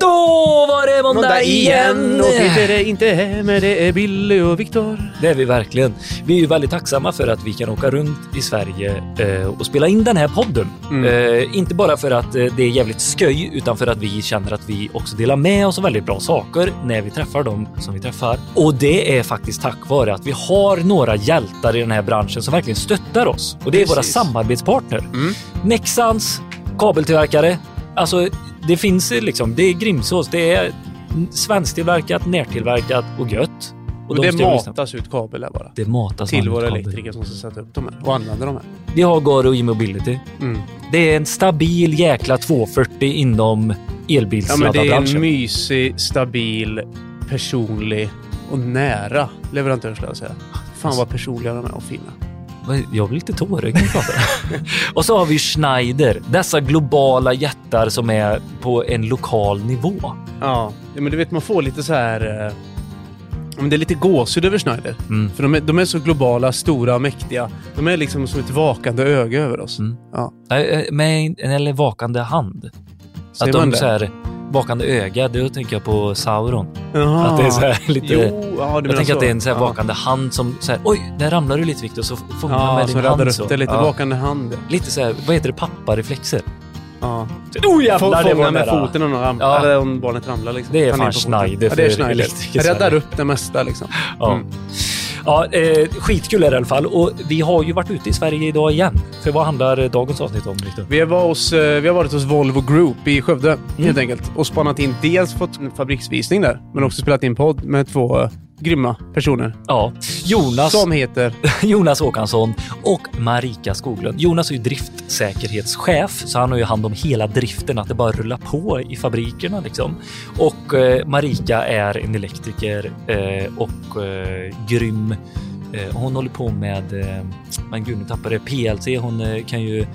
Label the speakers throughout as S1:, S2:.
S1: Då var det måndag,
S2: Måndag igen och
S1: igen!
S2: inte det inte men det är Billy och Viktor.
S1: Det är vi verkligen. Vi är ju väldigt tacksamma för att vi kan åka runt i Sverige eh, och spela in den här podden.
S2: Mm.
S1: Eh, inte bara för att eh, det är jävligt sköj, utan för att vi känner att vi också delar med oss av väldigt bra saker när vi träffar dem som vi träffar. Och det är faktiskt tack vare att vi har några hjältar i den här branschen som verkligen stöttar oss. Och det är våra
S2: Precis.
S1: samarbetspartner.
S2: Mm.
S1: Nexans kabeltillverkare. Alltså, det finns liksom, det är Grimsås, det är svensktillverkat, närtillverkat och gött.
S2: Och,
S1: de
S2: det matas ut kabel där bara.
S1: Det matas
S2: Till våra elektriker som ska sätta upp dem här och använda dem här.
S1: Vi har Garo E-mobility.
S2: Mm.
S1: Det är en stabil jäkla 240 inom
S2: Ja, men det är
S1: elbilsladdarbranschen.
S2: en mysig, stabil, personlig och nära leverantör skulle jag säga. Fan vad personliga de är och fina.
S1: Jag blir lite tårögd när jag pratar. och så har vi Schneider. Dessa globala jättar som är på en lokal nivå.
S2: Ja, men du vet man får lite så här... Eh, men det är lite gåshud över Schneider.
S1: Mm.
S2: För de är, de är så globala, stora, mäktiga. De är liksom som ett vakande öga över oss.
S1: Mm.
S2: Ja.
S1: Nej, eh, Med eller vakande hand.
S2: Säger
S1: att
S2: man
S1: de
S2: det?
S1: så här, vakande öga, då tänker jag på Sauron.
S2: Jaha.
S1: Att det är så här lite...
S2: Jo, ja,
S1: jag tänker att det är en så här
S2: Ja.
S1: vakande hand som så här, oj, där ramlar du lite Viktor, så fångar
S2: Ja,
S1: med
S2: som
S1: din
S2: räddar
S1: hand.
S2: upp det. Lite
S1: ja.
S2: vakande hand.
S1: Lite så här, vad heter det, pappareflexer?
S2: Ja.
S1: Oh jävlar,
S2: Fånga med foten om, ramlar,
S1: Ja.
S2: eller om barnet ramlar. Liksom.
S1: Det är fan. Schneider
S2: ja, det är
S1: för
S2: Schneider. Räddar upp det mesta liksom.
S1: Ja.
S2: Mm.
S1: Ja, eh, skitkul är det i alla fall. Och vi har ju varit ute i Sverige idag igen. För vad handlar dagens avsnitt om, Victor?
S2: Vi, var hos, eh, vi har varit hos Volvo Group i Skövde,
S1: Mm.
S2: helt enkelt. Och spannat in, dels fått en fabriksvisning där, men också spelat in podd med två eh, grymma personer.
S1: Ja, Jonas,
S2: Som heter...
S1: Jonas Håkansson och Marika Skoglund. Jonas är ju driftsäkerhetschef, så han har ju hand om hela driften, att det bara rullar på i fabrikerna liksom. Och eh, Marika är en elektriker eh, och eh, grym. Eh, hon håller på med, eh, men gud nu tappade jag PLC. Hon eh, kan ju,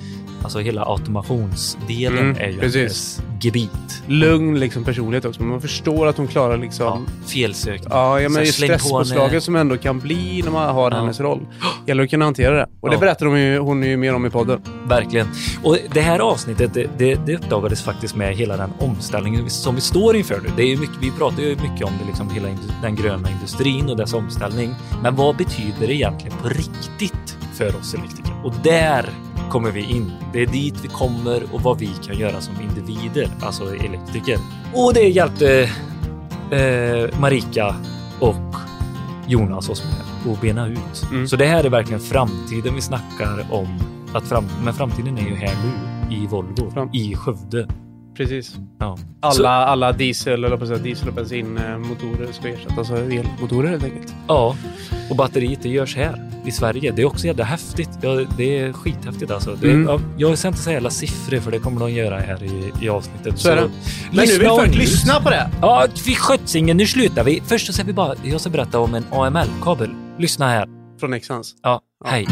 S1: alltså hela automationsdelen
S2: Mm,
S1: är ju
S2: precis.
S1: gebit.
S2: Lugn liksom, personlighet också, men man förstår att hon klarar
S1: Ja,
S2: liksom...
S1: felsökning.
S2: Ja, ja men stresspåslaget som ändå kan bli när man har
S1: Ja.
S2: hennes roll. Gäller att kunna hantera det. Och det
S1: Ja.
S2: berättar hon ju, hon ju mer om i podden.
S1: Verkligen. Och det här avsnittet, det, det, det uppdagades faktiskt med hela den omställningen som vi står inför nu. Det är mycket, vi pratar ju mycket om det, liksom hela den gröna industrin och dess omställning. Men vad betyder det egentligen på riktigt för oss elektriker? Och där kommer vi in. Det är dit vi kommer och vad vi kan göra som individer, alltså elektriker. Och det hjälpte eh, Marika och Jonas oss med att bena ut.
S2: Mm.
S1: Så det här är verkligen framtiden vi snackar om. Att fram, men framtiden är ju här nu i Volvo,
S2: Fram-
S1: i Skövde.
S2: Precis.
S1: Ja.
S2: Alla,
S1: Så,
S2: alla diesel, eller på säga, diesel och bensinmotorer ska ersättas av elmotorer helt enkelt.
S1: ja, och batteriet det görs här i Sverige. Det är också jävla häftigt. Ja, det är skithäftigt alltså. Det,
S2: Mm.
S1: ja, jag ska inte säga alla siffror för det kommer de göra här i, i avsnittet.
S2: Så det. Men nu vill folk lyssna på det!
S1: Ja, vi skötsingen, nu slutar vi. Först så ska vi bara, jag ska berätta om en AML-kabel. Lyssna här.
S2: Från Nexans.
S1: Ja,
S2: Ja.
S1: hej.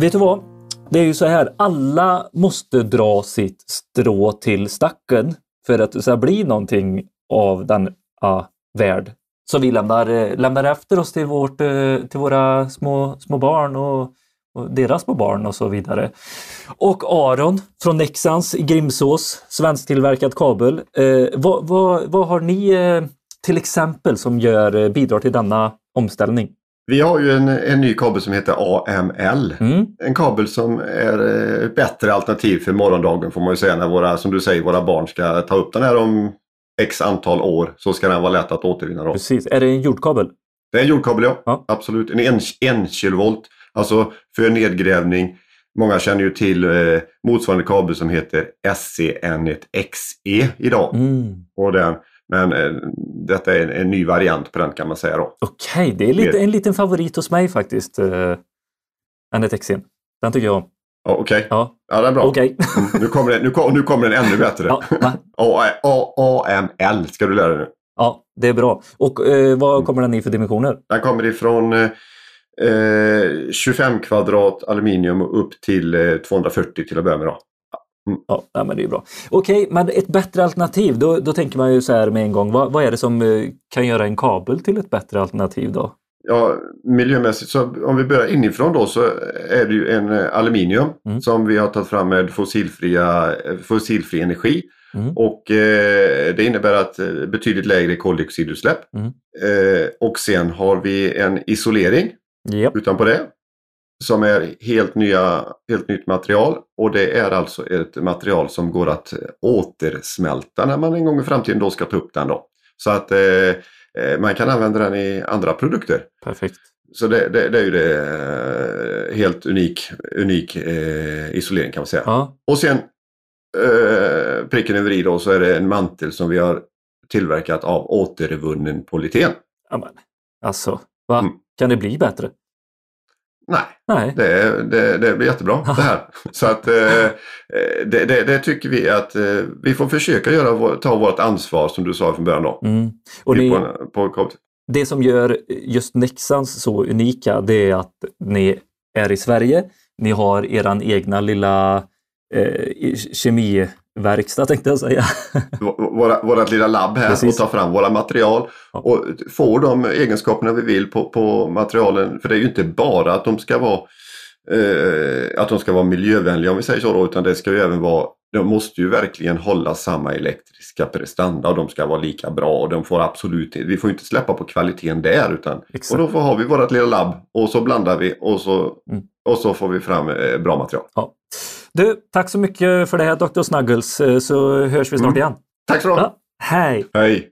S1: Vet du vad? Det är ju så här, alla måste dra sitt strå till stacken för att det ska bli någonting av den uh, värld som vi lämnar, eh, lämnar efter oss till, vårt, eh, till våra små, små barn och, och deras små barn och så vidare. Och Aron från Nexans i Grimsås, svensktillverkad kabel. Eh, vad, vad, vad har ni eh, till exempel som gör, eh, bidrar till denna omställning?
S3: Vi har ju en, en ny kabel som heter AML.
S1: Mm.
S3: En kabel som är eh, ett bättre alternativ för morgondagen får man ju säga när våra, som du säger, våra barn ska ta upp den här om x antal år så ska den vara lätt att återvinna. Då.
S1: Precis. Är det en jordkabel?
S3: Det är en jordkabel ja,
S1: Ja.
S3: absolut. En 1 kilovolt, alltså för nedgrävning. Många känner ju till eh, motsvarande kabel som heter SCN1XE idag.
S1: Mm.
S3: Och den, men eh, detta är en, en ny variant på den kan man säga då.
S1: Okej, det är lite, en liten favorit hos mig faktiskt. Eh, NetXen. Den tycker jag om.
S3: Ja, Okej,
S1: Ja,
S3: ja, det är bra.
S1: okej.
S3: Mm, nu, kommer det, nu, kom, nu kommer den ännu bättre.
S1: Ja,
S3: AML ska du lära dig nu.
S1: ja, det är bra. Och eh, vad kommer den i för dimensioner?
S3: Den kommer ifrån eh, eh, 25 kvadrat aluminium upp till eh, 240 till att börja med. Då.
S1: Ja, nej, men det är bra. Okej, men ett bättre alternativ, då, då tänker man ju så här med en gång. Vad, vad är det som eh, kan göra en kabel till ett bättre alternativ då?
S3: Ja, miljömässigt, så om vi börjar inifrån då så är det ju en eh, aluminium
S1: Mm.
S3: som vi har tagit fram med fossilfria, eh, fossilfri energi.
S1: Mm.
S3: Och eh, det innebär att betydligt lägre koldioxidutsläpp.
S1: Mm.
S3: Eh, och sen har vi en isolering
S1: Japp.
S3: utanpå det. Som är helt, nya, helt nytt material och det är alltså ett material som går att eh, återsmälta när man en gång i framtiden då ska ta upp den. Då. Så att eh, eh, man kan använda den i andra produkter.
S1: Perfekt.
S3: Så det, det, det är ju det eh, helt unik, unik eh, isolering kan man säga.
S1: Ja.
S3: Och sen eh, pricken över i då så är det en mantel som vi har tillverkat av återvunnen polyeten.
S1: ja men, alltså, va?
S3: Mm.
S1: Kan det bli bättre?
S3: Nej,
S1: Nej.
S3: det, det, det blir jättebra det här. Så att eh, det, det, det tycker vi att eh, vi får försöka göra, ta vårt ansvar som du sa från början då.
S1: Mm. Och
S3: på,
S1: ni,
S3: på, på,
S1: det som gör just Nexans så unika det är att ni är i Sverige. Ni har eran egna lilla eh, kemiverkstad tänkte jag säga.
S3: våra, vårat lilla labb här
S1: Precis.
S3: och ta fram våra material
S1: Ja.
S3: och få de egenskaperna vi vill på, på materialen. För det är ju inte bara att de ska vara eh, att de ska vara miljövänliga om vi säger så då, utan det ska ju även vara de måste ju verkligen hålla samma elektriska prestanda och de ska vara lika bra och de får absolut vi får inte släppa på kvaliteten där utan
S1: Exakt.
S3: och då får, har vi vårt lilla labb och så blandar vi och så,
S1: Mm.
S3: och så får vi fram eh, bra material.
S1: Ja. Du, tack så mycket för det här Dr. Snuggles eh, så hörs vi snart
S3: Mm.
S1: igen.
S3: Tack så mycket!
S1: Ja. Hej!
S3: Hej!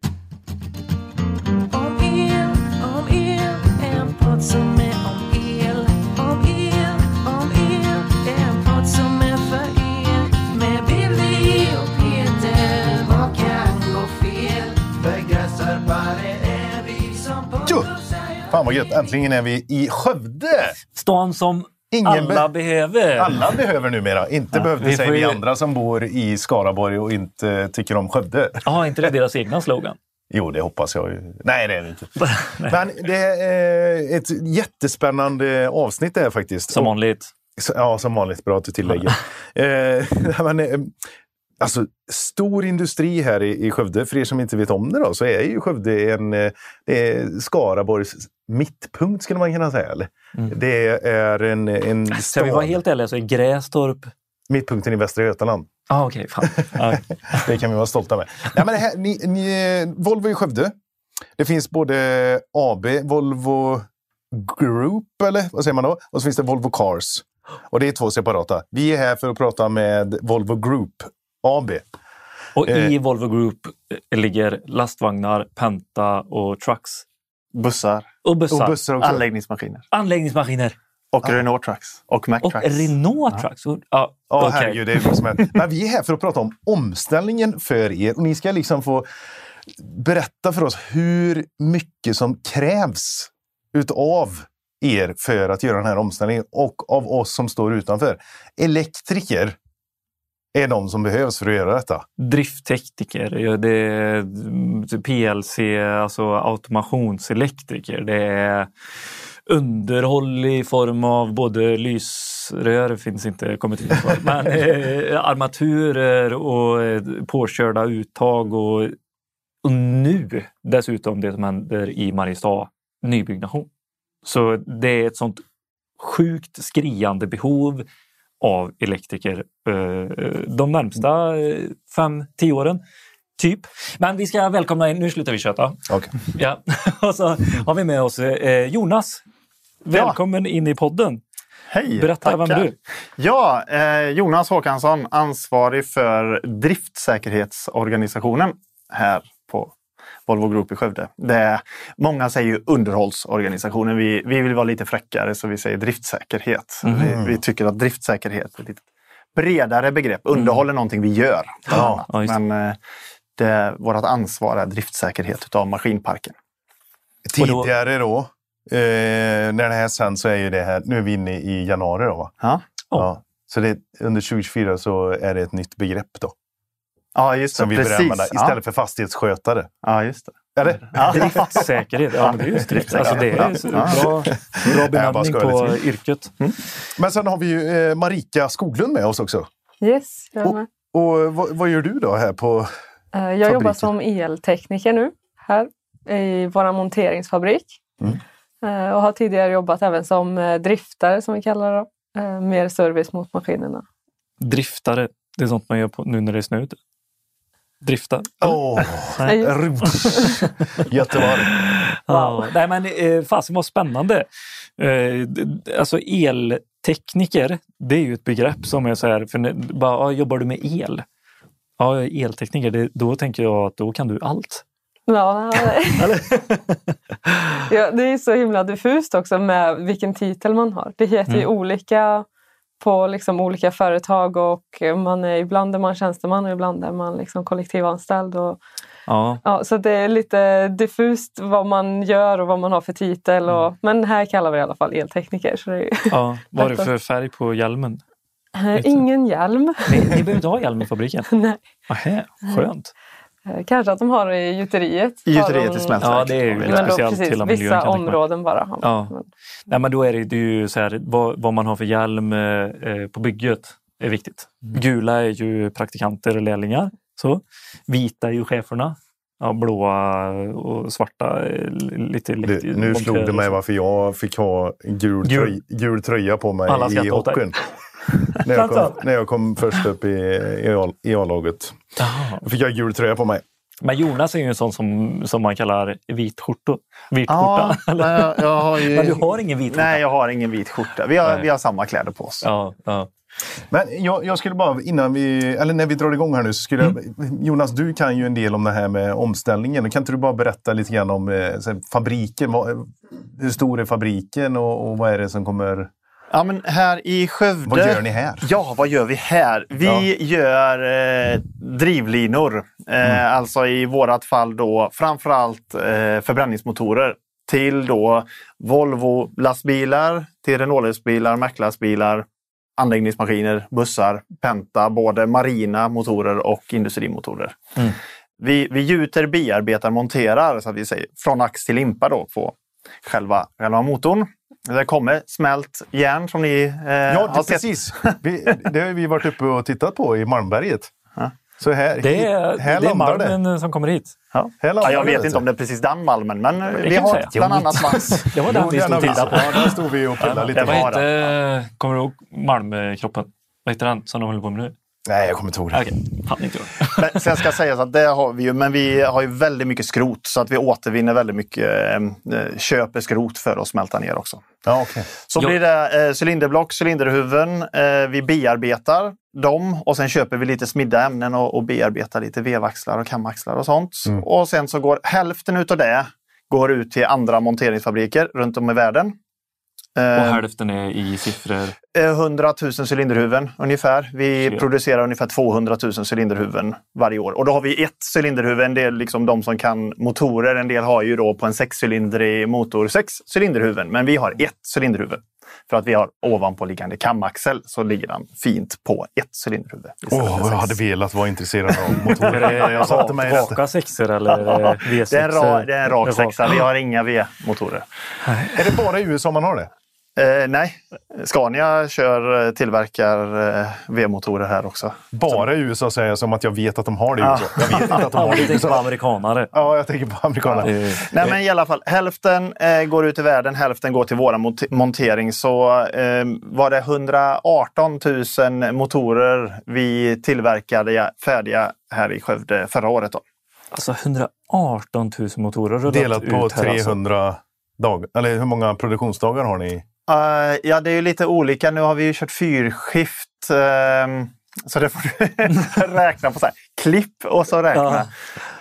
S4: Fan vad gött, äntligen är vi i Skövde!
S1: Stan som
S4: Ingen
S1: alla
S4: be-
S1: behöver.
S4: Alla behöver numera. Inte
S1: Ja,
S4: behövde säga vi andra som bor i Skaraborg och inte tycker om Skövde.
S1: Ja, inte det deras egna slogan?
S4: Jo, det hoppas jag ju. Nej, det är det inte. Men det är ett jättespännande avsnitt det här faktiskt.
S1: Som vanligt.
S4: Ja, som vanligt. Bra att du tillägger. eh, men, eh, alltså, stor industri här i, i Skövde. För er som inte vet om det då, så är ju Skövde en eh, det är Skaraborgs mittpunkt skulle man kunna säga. Eller? Det är en, en
S1: Ska vi
S4: stad.
S1: vara helt ärliga så är Grästorp...
S4: Mittpunkten i Västra Götaland.
S1: Ah, okej, fan.
S4: Det kan vi vara stolta med. Nej, men här, ni, ni, Volvo i Skövde. Det finns både AB, Volvo Group, eller vad säger man då? Och så finns det Volvo Cars. Och det är två separata. Vi är här för att prata med Volvo Group AB.
S1: Och i
S4: Eh.
S1: Volvo Group eh, ligger lastvagnar, Penta och trucks.
S5: Bussar,
S1: Och bussar.
S4: Och bussar också.
S5: anläggningsmaskiner
S1: Anläggningsmaskiner.
S5: och Renault Trucks och Mack
S1: Och
S5: Trucks.
S1: Renault trucks. Ja,
S4: Ja,
S1: okej.
S4: herregud. Det är liksom en... Men vi är här för att prata om omställningen för er. Och ni ska liksom få berätta för oss hur mycket som krävs utav er för att göra den här omställningen och av oss som står utanför. Elektriker är de som behövs för att göra detta.
S1: Drifttekniker, det är mm, PLC, alltså automationselektriker. Det är underhåll i form av både lysrör, finns inte kommit in på, men eh, armaturer och eh, påkörda uttag och, och nu dessutom det som händer i Mariestad, nybyggnation. Så det är ett sånt sjukt skriande behov av elektriker eh, de närmsta eh, fem, tio åren. Typ. Men vi ska välkomna in, nu slutar vi köta.
S4: Okay.
S1: Ja. Och så har vi med oss eh, Jonas. Välkommen in i podden.
S5: Hej!
S1: Berätta, vem är
S5: tackar.
S1: du?
S5: Ja, eh, Jonas Håkansson, ansvarig för driftsäkerhetsorganisationen här på Volvo Group i Skövde. Det är, många säger ju underhållsorganisationen. Vi, vi vill vara lite fräckare så vi säger driftsäkerhet. Vi, vi tycker att driftsäkerhet är ett lite bredare begrepp. Underhåll är någonting vi gör.
S4: Ja,
S1: ja, just det.
S5: Men eh, det, vårt ansvar är driftsäkerhet utav maskinparken.
S4: Tidigare då, eh, när det här sänds så är ju det här, nu är vi inne i januari då va?
S5: Ja,
S4: Ja. Så det, under 2024 så är det ett nytt begrepp då.
S5: Ja just det.
S4: Som vi
S5: Precis.
S4: använda istället för fastighetsskötare.
S5: Ja, ja, just det.
S4: Eller?
S5: Ja.
S1: Driftsäkerhet. Ja, men det är just drift. Alltså, det är bra, bra benämning på
S4: lite.
S1: yrket.
S4: Men sen har vi ju eh, Marika Skoglund med oss också.
S6: Yes, jag är med.
S4: Och vad, vad gör du då här på...
S6: Eh, Jag jobbar
S4: fabriken.
S6: som eltekniker nu här i vår monteringsfabrik.
S4: Mm.
S6: Eh, Och har tidigare jobbat även som eh, driftare som vi kallar det. Eh, Mer service mot maskinerna.
S1: Driftare, det är sånt man gör på, nu när det är snö ute. Drifta.
S4: Åh,
S6: Nej.
S4: Göteborg.
S1: Ja, nej men eh, fasen vad spännande. Eh, alltså eltekniker, det är ju ett begrepp som är så här, för bara, ja, jobbar du med el? Ja, jag är eltekniker, det, då tänker jag att då kan du allt.
S6: Ja, ja, det är så himla diffust också med vilken titel man har. Det heter ju
S1: Mm.
S6: olika på liksom olika företag och man är, ibland är man tjänsteman och ibland är man liksom kollektivanställd. Och,
S1: Ja,
S6: ja, så det är lite diffust vad man gör och vad man har för titel. Och, Men här kallar vi det i alla fall eltekniker. Så det
S1: ja. vad är det för färg på hjälmen?
S6: ju- ingen hjälm.
S1: Ni, ni behöver inte ha hjälm i fabriken?
S6: Nej.
S1: Nähä, skönt.
S6: Eh, Kanske att de har det i gjuteriet.
S5: I gjuteriet
S6: de-
S5: i smältverket.
S1: Ja, det är ju
S5: Men
S1: speciellt
S6: precis,
S1: till miljön.
S6: vissa områden bara. har man.
S1: Ja.
S6: Men-
S1: Nej, men då är det, det är ju så här, vad, vad man har för hjälm eh, på bygget är viktigt. Gula är ju praktikanter och lärlingar. Så. Vita är ju cheferna. Ja, blåa och svarta lite... Lite
S4: nu slog det mig varför jag fick ha gul,
S1: Gul.
S4: tröj, gul tröja på mig
S1: Alla
S4: i hockeyn. när, jag kom, när jag kom först upp i, i, A-laget. Då fick jag gul tröja på mig.
S1: Men Jonas är ju en sån som, som man kallar vit skjorta. Vit
S5: Ja,
S1: skjorta.
S5: jag, jag har ju...
S1: Men du har ingen vit skjorta?
S5: Nej, jag har ingen vit skjorta. Vi har,
S1: Nej.
S5: vi har samma kläder på oss.
S1: Ja, ja.
S4: Men jag, jag skulle bara, innan vi, eller när vi drar igång här nu, så skulle jag, Jonas, du kan ju en del om det här med omställningen. Kan inte du bara berätta lite grann om eh, så här, fabriken? Vad, hur stor är fabriken och, och vad är det som kommer...
S5: Ja, men här i Skövde...
S4: Vad gör ni här?
S5: Ja, vad gör vi här? Vi gör eh, drivlinor. Eh, Alltså i vårat fall då framförallt eh, förbränningsmotorer till då Volvo lastbilar, till Renault-lastbilar, Mac-lastbilar, anläggningsmaskiner, bussar, Penta, både marina motorer och industrimotorer.
S1: Mm.
S5: Vi, vi gjuter, bearbetar, monterar så att vi säger från ax till limpa då på själva, själva motorn. Det kommer smält järn som ni eh,
S4: Ja,
S5: har sett.
S4: precis. Vi, det har vi varit uppe och tittat på i Malmberget.
S5: Ja.
S4: Så här,
S1: Det är,
S4: här
S1: det är
S4: landar det.
S1: malmen som kommer hit.
S5: Ja. Ja, jag vet
S4: vet
S5: inte om det är precis den malmen, men
S1: det
S5: vi har
S1: säga.
S5: bland annat mass.
S1: Det var den vi stod
S4: har
S1: och
S4: vi
S1: tittade på.
S4: Ja, där stod vi och pillade lite.
S1: Det var inte... Kommer du ihåg malmkroppen? Vad heter den som de håller på med nu?
S4: Nej, jag kommer inte ihåg det.
S1: Fan inte jag.
S5: Men sen ska sägas att det har vi ju, men vi har ju väldigt mycket skrot så att vi återvinner väldigt mycket, eh, köper skrot för att smälta ner också.
S4: Ja, okej.
S5: Så
S1: Ja.
S5: blir det eh, cylinderblock, cylinderhuvuden. Eh, vi bearbetar dem och sen köper vi lite smidda ämnen och, och bearbetar lite vevaxlar och kamaxlar och sånt. Och sen så går hälften utav det går ut till andra monteringsfabriker runt om i världen.
S1: Och
S5: Eh,
S1: hälften är i siffror.
S5: Eh, 100 000 cylinderhuvuden ungefär. Vi
S1: Shit.
S5: producerar ungefär 200 000 cylinderhuvuden varje år. Och då har vi ett cylinderhuvud, en del liksom de som kan motorer. En del har ju då på en sexcylindrig motor sex cylinderhuvuden. Men vi har ett cylinderhuvud. För att vi har ovanpåliggande kamaxel så ligger den fint på ett cylinderhuvud.
S4: Åh, vad jag hade velat vara intresserad av motorer. Jag satte mig
S1: raka sexor eller är det V6?
S5: Det är en, ra, det är en rak
S1: Raka.
S5: sexa. Vi har inga V-motorer.
S4: Är det bara i USA man har det?
S5: Eh, nej, Scania kör, eh, tillverkar eh, V-motorer här också.
S4: Bara i USA säger jag som att jag vet att de har det i
S5: Ja.
S4: USA. Jag vet inte att de har
S1: Ja,
S4: det i
S1: tänker på
S4: USA.
S1: amerikanare.
S4: Ja, jag tänker på amerikanerna.
S1: Eh,
S5: Nej, men i alla fall, hälften eh, går ut i världen, hälften går till våra mont- montering. Så eh, var det 118 000 motorer vi tillverkade ja, färdiga här i Skövde förra året. Då.
S1: Alltså 118 000 motorer rullat
S4: Delat på
S1: ut här, alltså.
S4: 300 dagar. Eller hur många produktionsdagar har ni?
S5: Eh, ja, det är ju lite olika. Nu har vi ju kört fyrskift. ehm, så det får du räkna på så här. klipp och så räkna.
S1: Ja.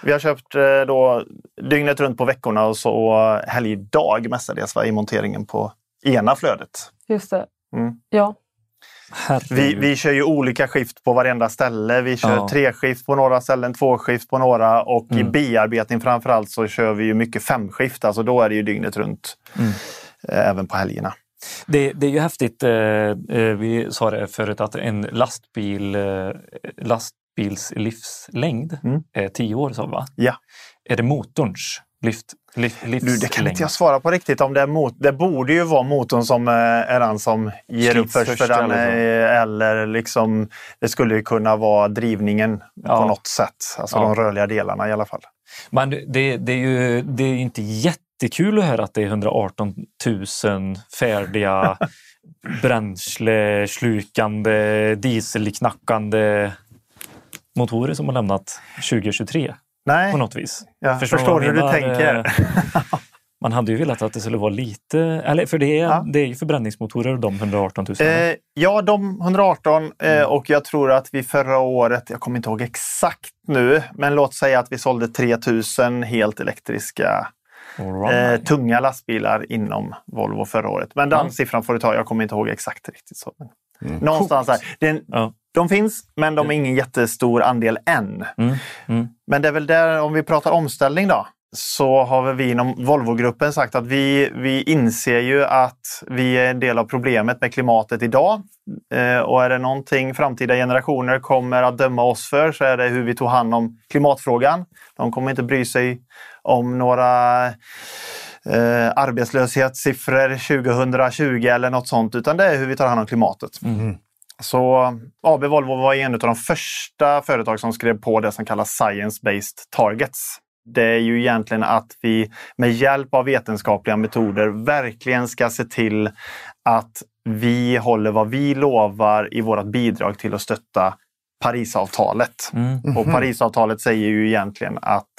S5: Vi har köpt eh, då dygnet runt på veckorna och så helgdag mestadels va, i monteringen på ena flödet.
S6: Just det.
S5: Mm.
S6: Ja.
S5: Vi, vi kör ju olika skift på varenda ställe. Vi kör
S1: Ja.
S5: tre skift på några ställen, två skift på några och i
S1: Mm.
S5: bearbetning framförallt så kör vi ju mycket femskift. Alltså då är det ju dygnet runt.
S1: Mm.
S5: Eh, även på helgerna.
S1: Det, det är ju häftigt. Eh, eh, vi sa det förut att en lastbil, eh, lastbils livslängd
S5: Mm.
S1: är tio år, vi, va?
S5: Ja.
S1: Är det motorns lift,
S5: Du,
S1: livslängd?
S5: det kan inte jag svara på riktigt om det är mot. Det borde ju vara motorn som är den som ger
S1: Slits
S5: upp först.
S1: först
S5: för den,
S1: eller så.
S5: eller liksom, det skulle ju kunna vara drivningen
S1: Ja.
S5: på något sätt. Alltså
S1: Ja.
S5: de rörliga delarna i alla fall.
S1: Men det, det, är ju det är inte jättekul att höra att det är 118 000 färdiga bränsleslukande, dieselknackande motorer som har lämnat 2023
S5: Nej,
S1: på något vis.
S5: jag
S1: Förstår
S5: förstår, hur du tänker.
S1: Man hade ju velat att det skulle vara lite, eller för det är,
S5: Ja.
S1: det är ju förbränningsmotorer de 118 000.
S5: Eh, ja, de 118 eh, och jag tror att vi förra året, jag kommer inte ihåg exakt nu, men låt säga att vi sålde 3000 helt elektriska
S1: All
S5: eh,
S1: right.
S5: tunga lastbilar inom Volvo förra året. Men den
S1: Ja.
S5: siffran får du ta, jag kommer inte ihåg exakt riktigt. Så. Men Någonstans där. Det är en,
S1: Ja.
S5: De finns, men de är ingen jättestor andel än.
S1: Mm, mm.
S5: Men det är väl där, om vi pratar omställning då, så har vi inom Volvo-gruppen sagt att vi, vi inser ju att vi är en del av problemet med klimatet idag. Eh, och är det någonting framtida generationer kommer att döma oss för så är det hur vi tog hand om klimatfrågan. De kommer inte bry sig om några eh, arbetslöshetssiffror 2020 eller något sånt, utan det är hur vi tar hand om klimatet. Så AB Volvo var en av de första företag som skrev på det som kallas Science-Based Targets. Det är ju egentligen att vi med hjälp av vetenskapliga metoder verkligen ska se till att vi håller vad vi lovar i vårt bidrag till att stötta Parisavtalet.
S1: Mm.
S5: Och Parisavtalet säger ju egentligen att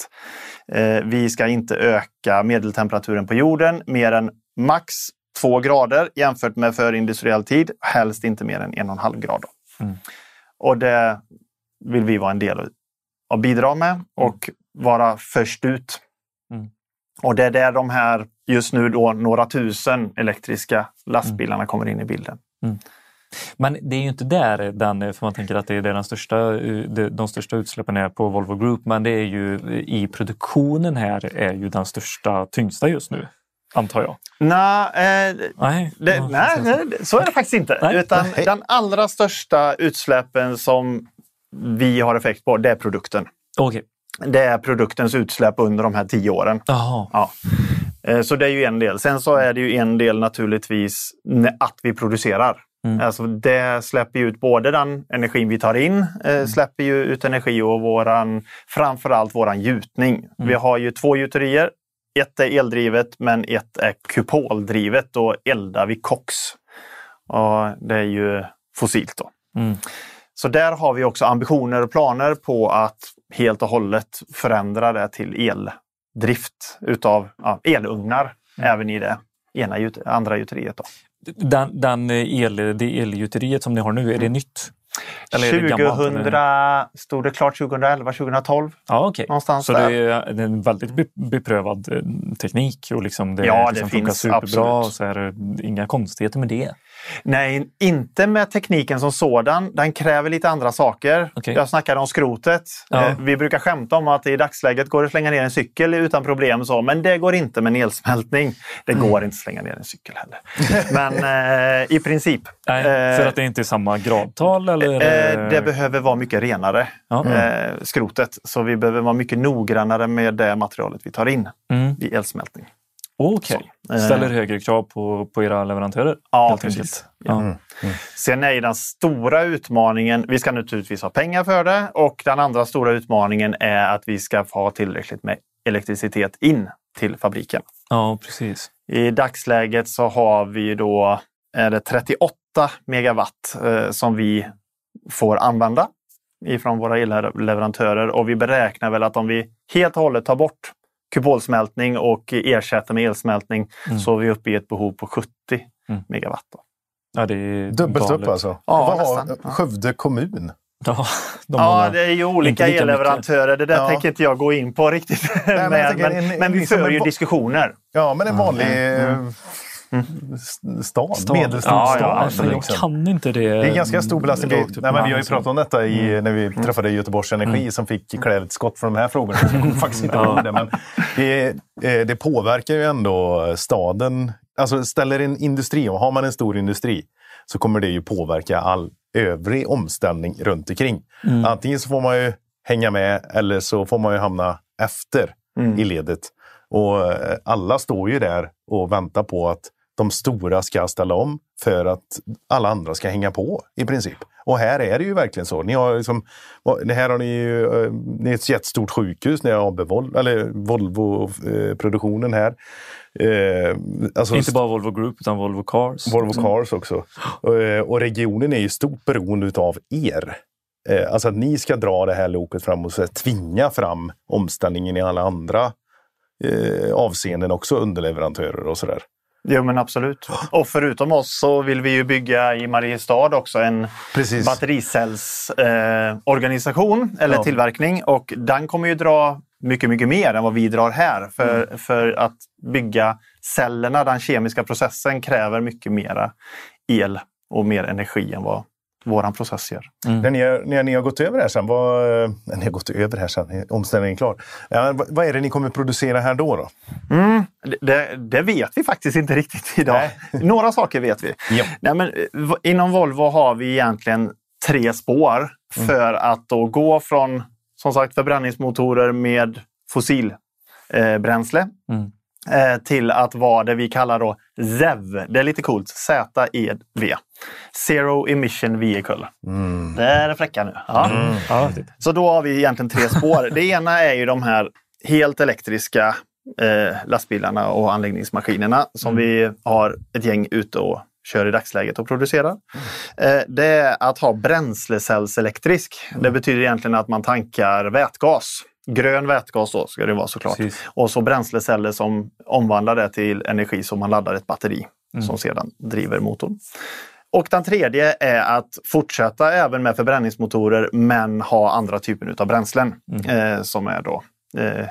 S5: vi ska inte öka medeltemperaturen på jorden mer än max två grader jämfört med förindustriell tid. Helst inte mer än en och en halv grad.
S1: Mm.
S5: Och det vill vi vara en del av bidra med och vara först ut.
S1: Mm.
S5: Och det är där de här just nu då några tusen elektriska lastbilarna kommer in i bilden.
S1: Men det är ju inte där den, för man tänker att det är där den största, de, största utsläppen är på Volvo Group, men det är ju i produktionen här är ju den största, tyngsta just nu, antar jag.
S5: Nej, eh,
S1: Nej,
S5: Det, nej, nej, så är det faktiskt inte.
S1: Nej.
S5: Utan
S4: Nej.
S5: den allra största utsläppen som vi har effekt på, det är produkten.
S1: Okej.
S5: Det är produktens utsläpp under de här tio åren. Ja. Eh, Så det är ju en del. Sen så är det ju en del naturligtvis att vi producerar.
S1: Mm.
S5: Alltså det släpper ut både den energin vi tar in, eh, släpper ju ut energi och våran, framförallt våran gjutning. Vi har ju två gjuterier. Ett är eldrivet men ett är kupoldrivet och eldar vi koks. Och det är ju fossilt då.
S1: Mm.
S5: Så där har vi också ambitioner och planer på att helt och hållet förändra det till eldrift utav ja, elugnar även i det ena andra gjuteriet. Då.
S1: Den, den el, det elgjuteriet som ni har nu, är det nytt? Eller är det gammalt,
S5: 2000, stod det klart 2011, 2012
S1: Ja, okej.
S5: någonstans
S1: Så
S5: där.
S1: det är en väldigt be, beprövad eh, teknik och liksom det,
S5: Ja, det
S1: liksom funkar
S5: finns,
S1: superbra. Och så är det inga konstigheter med det.
S5: Nej, inte med tekniken som sådan. Den kräver lite andra saker.
S1: Okej.
S5: Jag snackade om skrotet.
S1: Ja.
S5: Eh, Vi brukar skämta om att i dagsläget går det att slänga ner en cykel utan problem, så, men det går inte med en elsmältning. Det
S1: Mm.
S5: går inte att slänga ner en cykel heller. Men eh, i princip.
S1: Nej,
S5: Eh,
S1: för att det inte är samma gradtal? Eller?
S5: Eh, det behöver vara mycket renare,
S1: Ja.
S5: eh, skrotet. Så vi behöver vara mycket noggrannare med det materialet vi tar in
S1: Mm.
S5: vid elsmältning.
S1: Okej,
S5: eh,
S1: ställer högre krav på, på era leverantörer?
S5: Ja,
S1: helt
S5: precis.
S1: enkelt.
S5: Ja.
S1: Ja.
S5: Sen är den stora utmaningen, vi ska naturligtvis ha pengar för det och den andra stora utmaningen är att vi ska ha tillräckligt med elektricitet in till fabriken.
S1: ja, precis.
S5: I dagsläget så har vi då är det 38 megawatt eh, som vi får använda ifrån våra elleverantörer och vi beräknar väl att om vi helt och hållet tar bort kupolsmältning och ersätter med elsmältning
S1: Mm.
S5: så är vi uppe i ett behov på 70
S1: Mm.
S5: megawatt. Då.
S1: Ja, det är
S4: Dubbelt
S1: galet.
S4: upp alltså.
S5: Ja,
S4: Vad har.
S5: Ja.
S4: Skövde kommun?
S1: Ja, de
S5: Ja, det är ju olika elleverantörer. Det där
S4: Ja.
S5: tänker inte jag gå in på riktigt.
S4: men jag
S5: men,
S4: tänker
S5: men,
S4: en-
S5: men vi
S4: liksom
S5: för ju diskussioner.
S4: Ja, men en vanlig
S5: Mm.
S4: Eh, s- stad.
S1: Stad.
S4: Medelstor
S5: Ja,
S4: stad.
S5: ja,
S1: Alltså, jag
S4: liksom.
S1: kan inte det.
S4: Det är ganska stor belastning. Vi,
S1: rakt upp
S4: nej, men vi har ju pratat om detta i, när vi träffade Göteborgs Energi som fick klä ett skott för de här frågorna. Jag faktiskt inte ihåg det, men det, eh, det påverkar ju ändå staden. Alltså ställer en industri, och har man en stor industri så kommer det ju påverka all övrig omställning runt omkring. Antingen så får man ju hänga med eller så får man ju hamna efter
S5: Mm.
S4: i ledet. Och eh, alla står ju där och väntar på att de stora ska ställa om för att alla andra ska hänga på i princip. Och här är det ju verkligen så. Ni har liksom, det här har ni ju, eh, ni ett jättestort sjukhus, ni har AB Vol, eller Volvo-produktionen här. Eh, alltså
S1: Inte bara Volvo Group utan Volvo Cars.
S4: Volvo Cars också. Eh, Och regionen är ju stort beroende av er. Eh, Alltså att ni ska dra det här loket fram och så tvinga fram omställningen i alla andra eh, avseenden också, underleverantörer och sådär.
S5: Jo men absolut. Och förutom oss så vill vi ju bygga i Mariestad också en
S4: Precis.
S5: battericellsorganisation eh, eller
S4: Ja.
S5: tillverkning och den kommer ju dra mycket, mycket mer än vad vi drar här. För,
S4: Mm.
S5: för att bygga cellerna, den kemiska processen, kräver mycket mera el och mer energi än vad våran process gör.
S4: När, ni har, när ni har gått över det här sen, vad, eh, när ni har gått över här sen, omställningen är klar. Ja, vad, vad är det ni kommer producera här då? då?
S5: Mm, det- det, vet vi faktiskt inte riktigt idag. Några saker vet vi.
S4: Ja.
S5: Nej, men, eh, inom Volvo har vi egentligen tre spår för att då gå från som sagt förbränningsmotorer med fossilbränsle eh, bränsle,
S1: Mm.
S5: eh, till att vara det vi kallar då ZEV. Det är lite coolt. Z-E-V. Zero Emission Vehicle. Det är fräcka nu. Ja.
S1: Ja, det-
S5: Så då har vi egentligen tre spår. Det ena är ju de här helt elektriska eh, lastbilarna och anläggningsmaskinerna som vi har ett gäng ute och kör i dagsläget och producerar. Eh, det är att ha bränslecellselektrisk. Det betyder egentligen att man tankar vätgas. Grön vätgas då ska det vara såklart.
S1: Precis.
S5: Och så bränsleceller som omvandlar det till energi som man laddar ett batteri som sedan driver motorn. Och den tredje är att fortsätta även med förbränningsmotorer men ha andra typer av bränslen eh, som är då eh,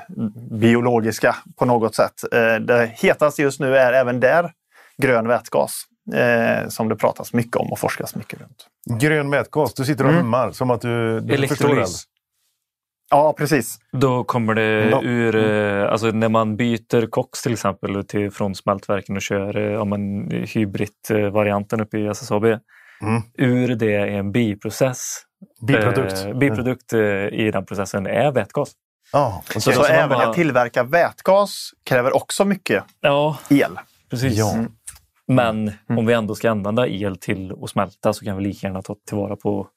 S5: biologiska på något sätt. Eh, det hetaste just nu är även där grön vätgas eh, som det pratas mycket om och forskas mycket runt.
S4: Grön vätgas, du sitter och hummar som att du, du förstår allt.
S5: Ja, precis.
S1: Då kommer det
S4: Ja.
S1: ur, eh, alltså när man byter koks till exempel till, från smältverken och kör eh, om en hybrid-varianten uppe i SSAB.
S4: Mm.
S1: Ur det är en biprocess.
S4: Biprodukt.
S1: Eh, biprodukt eh, i den processen är vätgas.
S4: Ja, okej.
S5: Så,
S1: Så
S5: även
S1: bara-
S5: att tillverka vätgas kräver också mycket
S1: Ja,
S5: el.
S1: precis.
S4: Ja.
S5: Mm.
S1: Men om vi ändå ska använda el till att smälta så kan vi lika gärna ta tillvara på,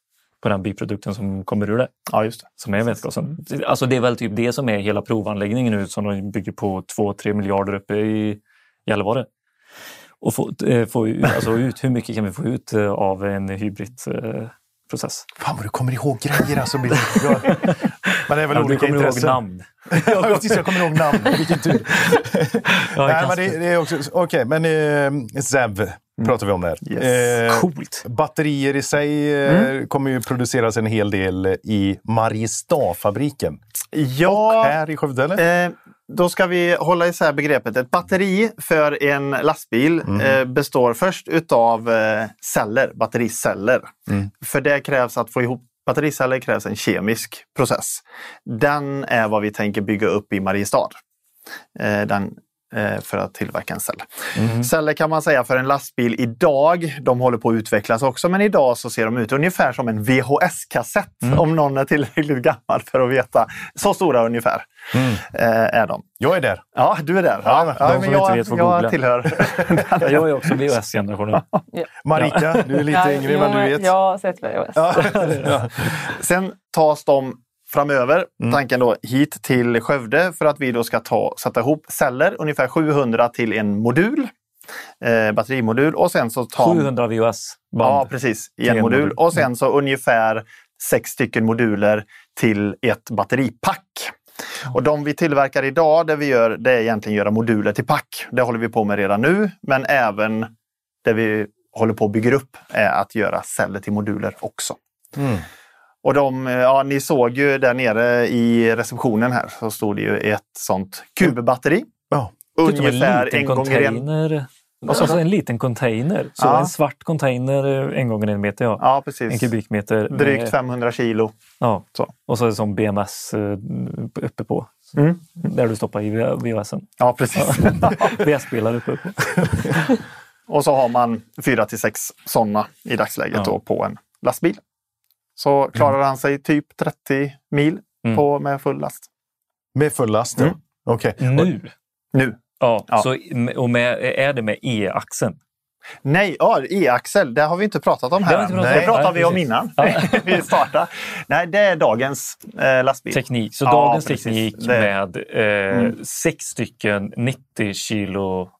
S1: på den biprodukten som kommer ur det.
S5: Ja, just det.
S1: som är vätgasen. Alltså det är väl typ det som är hela provanläggningen nu som de bygger på 2-3 miljarder uppe i Gällivare. Och få, eh, få ut, alltså ut, hur mycket kan vi få ut eh, av en hybridprocess?
S4: Fan vad du kommer ihåg grejer alltså. Man är väl
S1: Ja, du
S4: olika
S1: kommer ihåg
S4: intressen.
S1: namn.
S4: ja, precis, jag kommer ihåg namn. Vilken tur.
S1: Ja,
S4: Nej, men det, det är också, okej, men eh, ZEV pratar vi om där.
S5: Yes.
S4: Eh,
S1: Coolt!
S4: batterier i sig eh, kommer ju produceras en hel del i Mariestadfabriken.
S5: Ja,
S4: Här i Skövde, eller?
S5: Eh, då ska vi hålla isär begreppet. Ett batteri för en lastbil eh, består först utav eh, celler, battericeller. För det krävs att få ihop battericeller krävs en kemisk process. Den är vad vi tänker bygga upp i Mariestad. Eh, den, eh, för att tillverka en cell. Celler kan man säga för en lastbil idag, de håller på att utvecklas också, men idag så ser de ut ungefär som en VHS-kassett om någon är tillräckligt gammal för att veta. Så stora ungefär eh, är de.
S4: Jag är där.
S5: Ja, du är där.
S4: Ja,
S5: Ja,
S4: de
S5: ja,
S1: som
S5: men
S1: inte
S5: jag,
S1: vet får
S5: jag
S1: googla.
S5: tillhör.
S1: Jag är också VHS-generationen.
S4: Marika, du är lite yngre
S6: jo,
S4: men du
S6: men
S4: vet.
S6: Jag har sett VHS.
S5: Sen tas de framöver, tanken då, hit till Skövde för att vi då ska ta, sätta ihop celler, ungefär 700 till en modul. Eh, batterimodul och sen så tar
S1: 700 VHS-band.
S5: Ja, precis. I en modul.
S1: modul.
S5: Och sen så ungefär sex stycken moduler till ett batteripack. Och de vi tillverkar idag, det vi gör, det är egentligen göra moduler till pack. Det håller vi på med redan nu, men även det vi håller på att bygga upp är att göra celler till moduler också.
S4: Mm.
S5: Och de, ja, ni såg ju där nere i receptionen här så stod det ju ett sånt kubbatteri.
S4: Ja.
S5: Ungefär en gånger en...
S1: Alltså en liten container. Så
S5: Ja.
S1: en svart container en gånger en meter. Ja.
S5: Ja,
S1: En
S5: precis.
S1: kubikmeter. med-
S5: Drygt 500 kilo.
S1: Ja.
S5: Så.
S1: Och så är det som BMS eh, uppe på.
S5: Mm.
S1: Där du stoppar i VHSen.
S5: Ja, precis.
S1: VHS-spelare uppe på.
S5: Och så har man fyra till sex sådana i dagsläget
S1: Ja.
S5: då på en lastbil. Så klarar han sig typ 30 mil
S1: Mm.
S5: på, med full last.
S4: Med full last? ja.
S5: Mm.
S4: Okej.
S1: Nu?
S5: Nu.
S1: Ja,
S5: Ja.
S1: Så, och med, är det med E-axeln?
S5: Nej, ja, e-axel, det har vi inte pratat om
S1: Det
S5: här.
S1: inte pratat
S5: det pratade
S1: Nej,
S5: vi om innan
S1: Ja.
S5: vi startade. Nej, det är dagens eh, lastbil.
S1: Teknik. Så
S5: Ja,
S1: dagens
S5: precis.
S1: teknik
S5: Det-
S1: med eh,
S5: Mm.
S1: sex stycken 90 kilowatt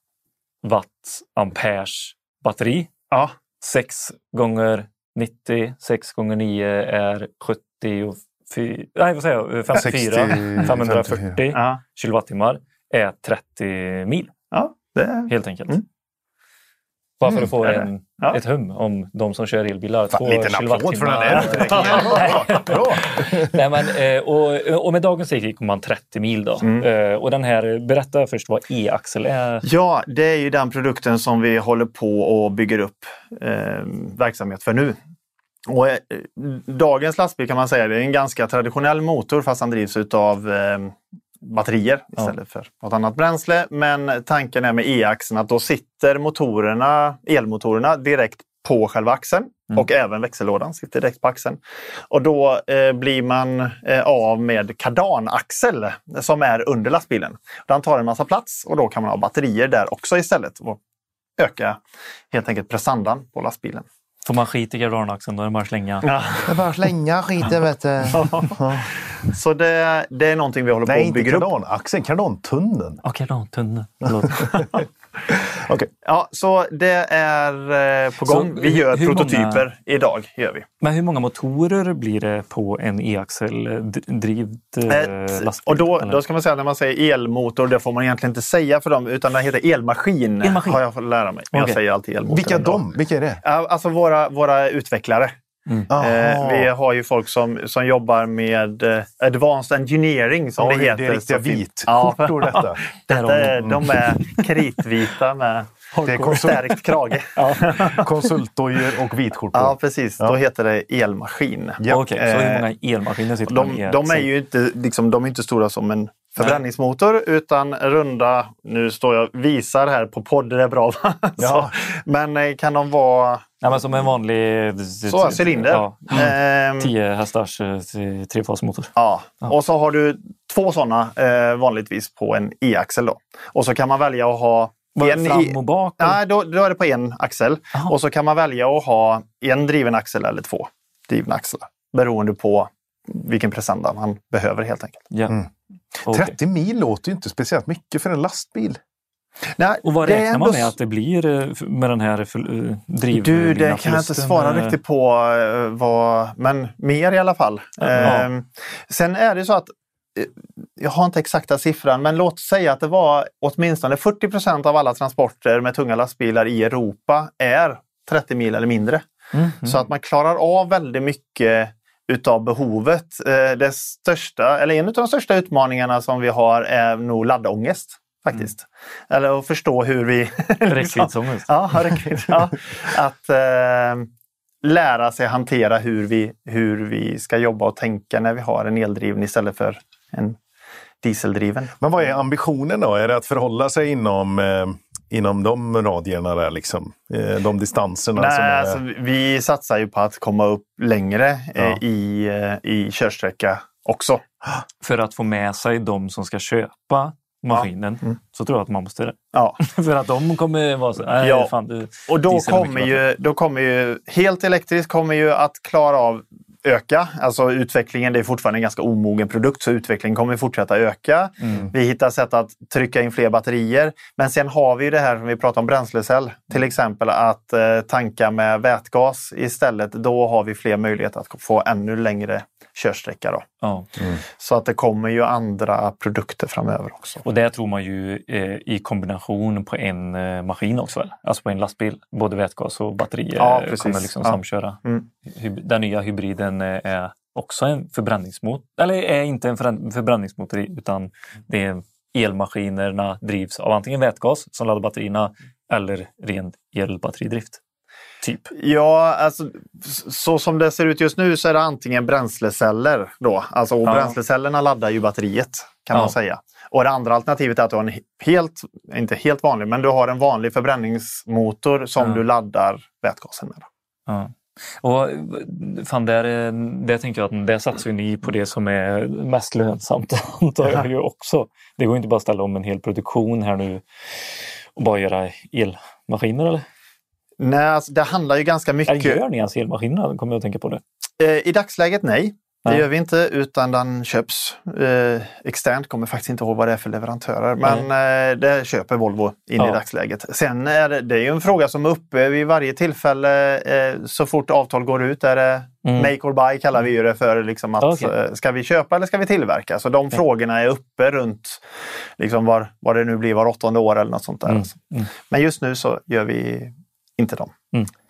S1: amperes batteri.
S5: Ja,
S1: 6 gånger 90, 6 gånger 9 är 74, nej vad säger jag, 54,
S4: 60,
S1: 540
S5: ja.
S1: kilowattimmar är 30 mil
S5: ja det är...
S1: helt enkelt.
S5: Mm.
S1: Bara för att få en,
S5: Ja.
S1: ett hum om de som kör elbilar.
S4: Fan, liten applåd för den.
S1: Nej, men, eh, och, och med dagens teknik kommer man 30 mil. Då.
S5: Mm.
S1: Eh, Och den här, berätta först vad e-axel är.
S5: Ja, det är ju den produkten som vi håller på och bygger upp eh, verksamhet för nu. Och, eh, dagens lastbil kan man säga det är en ganska traditionell motor fast den drivs av eh, batterier istället för något annat bränsle. Men tanken är med e-axeln att då sitter motorerna, elmotorerna direkt på själva axeln och även växellådan sitter direkt på axeln. Och då eh, blir man eh, av med kardanaxel som är under lastbilen. Den tar en massa plats och då kan man ha batterier där också istället och öka helt enkelt prestandan på lastbilen.
S1: Får man skit i kardanaxeln då är det bara att slänga.
S5: Ja.
S4: Det är bara att slänga skiten vet du.
S5: Så det, det är någonting vi håller på
S4: Nej,
S5: att
S4: inte
S5: bygga upp.
S4: kardanaxeln, kardantunneln.
S1: Ja, kardantunnel. Förlåt.
S4: Okej.
S5: Ja, så det är eh, på
S1: Så
S5: gång. Vi
S1: hur-
S5: gör
S1: hur många-
S5: prototyper idag. Gör vi.
S1: Men hur många motorer blir det på en e-axel-driven
S5: Ett,
S1: lastbil?
S5: och då,
S1: eller?
S5: då ska man säga när man säger elmotor, det får man egentligen inte säga för dem, utan den heter elmaskin.
S1: Elmaskin.
S5: Har jag fått lära mig. Men
S1: Okej.
S5: Jag säger alltid elmotor.
S4: Vilka de? Vilka är det?
S5: Alltså våra, våra utvecklare.
S4: Aha.
S5: Eh, vi har ju folk som, som jobbar med eh, advanced engineering som
S4: Oj,
S5: det heter.
S4: det är riktiga vitskjortor detta.
S5: Detta är, de är kritvita med
S4: Det är konsult,
S5: stärkt krage.
S4: konsultdojor och vitskjortor.
S5: Ja, precis.
S4: Ja.
S5: Då heter det elmaskin.
S4: Ja.
S1: Okej, så hur
S5: Eh,
S1: många elmaskiner sitter
S5: De, de är ju inte, liksom, de är inte stora som en förbränningsmotor utan runda, nu står jag och visar här på podd, det är bra va?
S4: Ja.
S5: Så, men eh, kan de vara
S1: Nej, men som en vanlig...
S5: så, cylinder?
S1: Ja,
S5: Ehm,
S1: 10 hästars eh, trefasmotor.
S5: Ja, och så har du två sådana eh, vanligtvis på en e-axel. Då. Och så kan man välja att ha
S1: Var det
S5: en
S1: fram och bak? eller?
S5: Nej, då, då är det på en axel.
S1: Jaha.
S5: Och så kan man välja att ha en driven axel eller två drivna axlar. Beroende på vilken prestanda man behöver helt enkelt.
S1: Ja.
S4: Mm.
S1: Okej.
S4: 30 mil låter ju inte speciellt mycket för en lastbil.
S5: Nej,
S1: Och vad räknar man med att det blir eh, med den här uh, driv...
S5: Du, det kan jag inte svara
S1: eh,
S5: riktigt på. eh, Vad, men mer i alla fall.
S1: Ja.
S5: Ehm, sen är det så att eh, jag har inte exakta siffran, men låt säga att det var åtminstone 40 procent av alla transporter med tunga lastbilar i Europa är 30 mil eller mindre.
S1: Mm.
S5: Så att man klarar av väldigt mycket utav behovet. Eh, Det största, eller en av de största utmaningarna som vi har är nog laddångest. Faktiskt. Eller att förstå hur vi...
S1: Räckviddsångest.
S5: Ja, räckvidd. Ja. Att eh, lära sig hantera hur vi, hur vi ska jobba och tänka när vi har en eldriven istället för en dieseldriven.
S4: Men vad är ambitionen då? Är det att förhålla sig inom, eh, inom de radierna där liksom? Eh, de distanserna som
S5: Nej,
S4: är...
S5: alltså, vi satsar ju på att komma upp längre eh,
S4: Ja.
S5: i, eh, i körsträcka också.
S1: För att få med sig de som ska köpa maskinen
S5: Mm.
S1: så tror jag att man måste det.
S5: Ja.
S1: För att de kommer vara så nej,
S5: Ja.
S1: fan, du,
S5: Och då kommer,
S1: bättre."
S5: ju, då kommer ju helt elektriskt kommer ju att klara av öka. Alltså utvecklingen, det är fortfarande en ganska omogen produkt så utvecklingen kommer fortsätta öka.
S1: Mm.
S5: Vi hittar sätt att trycka in fler batterier. Men sen har vi ju det här som vi pratar om bränslecell. Till exempel att eh, tanka med vätgas istället. Då har vi fler möjligheter att få ännu längre körsträcka. Då.
S1: Ja.
S5: Så att det kommer ju andra produkter framöver också.
S1: Och det tror man ju eh, i kombination på en eh, maskin också. Väl? Alltså på en lastbil. Både vätgas och batterier
S5: Ja,
S1: kommer liksom
S5: Ja.
S1: samköra.
S5: Mm.
S1: Den nya hybriden eh, är också en förbränningsmotor. Eller är inte en förbrän- förbränningsmotor utan det är elmaskinerna drivs av antingen vätgas som laddar batterierna eller ren elbatteridrift. Typ.
S5: Ja, alltså så som det ser ut just nu så är det antingen bränsleceller då. Alltså, och
S1: Ja.
S5: Bränslecellerna laddar ju batteriet kan
S1: Ja.
S5: man säga. Och det andra alternativet är att du har en he- helt, inte helt vanlig, men du har en vanlig förbränningsmotor som
S1: Ja.
S5: du laddar vätgasen med.
S1: Och fan, där, där tänker jag att där satsar ni på det som är mest lönsamt antar jag ju också. Det går inte bara att ställa om en hel produktion här nu och bara göra elmaskiner eller?
S5: Nej, alltså, det handlar ju ganska mycket...
S1: gör ni ens elmaskiner? Kommer jag att tänka på det.
S5: Eh, I dagsläget nej. Det gör vi inte utan den köps eh, externt. Kommer faktiskt inte ihåg vad det är för leverantörer. Men eh, det köper Volvo in i
S1: Ja.
S5: dagsläget. Sen är det, det är ju en fråga som är uppe vid varje tillfälle. Eh, så fort avtal går ut är det
S1: Mm.
S5: make or buy kallar vi ju det för. Liksom att,
S1: Okej.
S5: eh, Ska vi köpa eller ska vi tillverka? Så de frågorna är uppe runt liksom var, vad det nu blir var åttonde år eller något sånt där.
S1: Mm.
S5: Alltså. Men just nu så gör vi inte dem.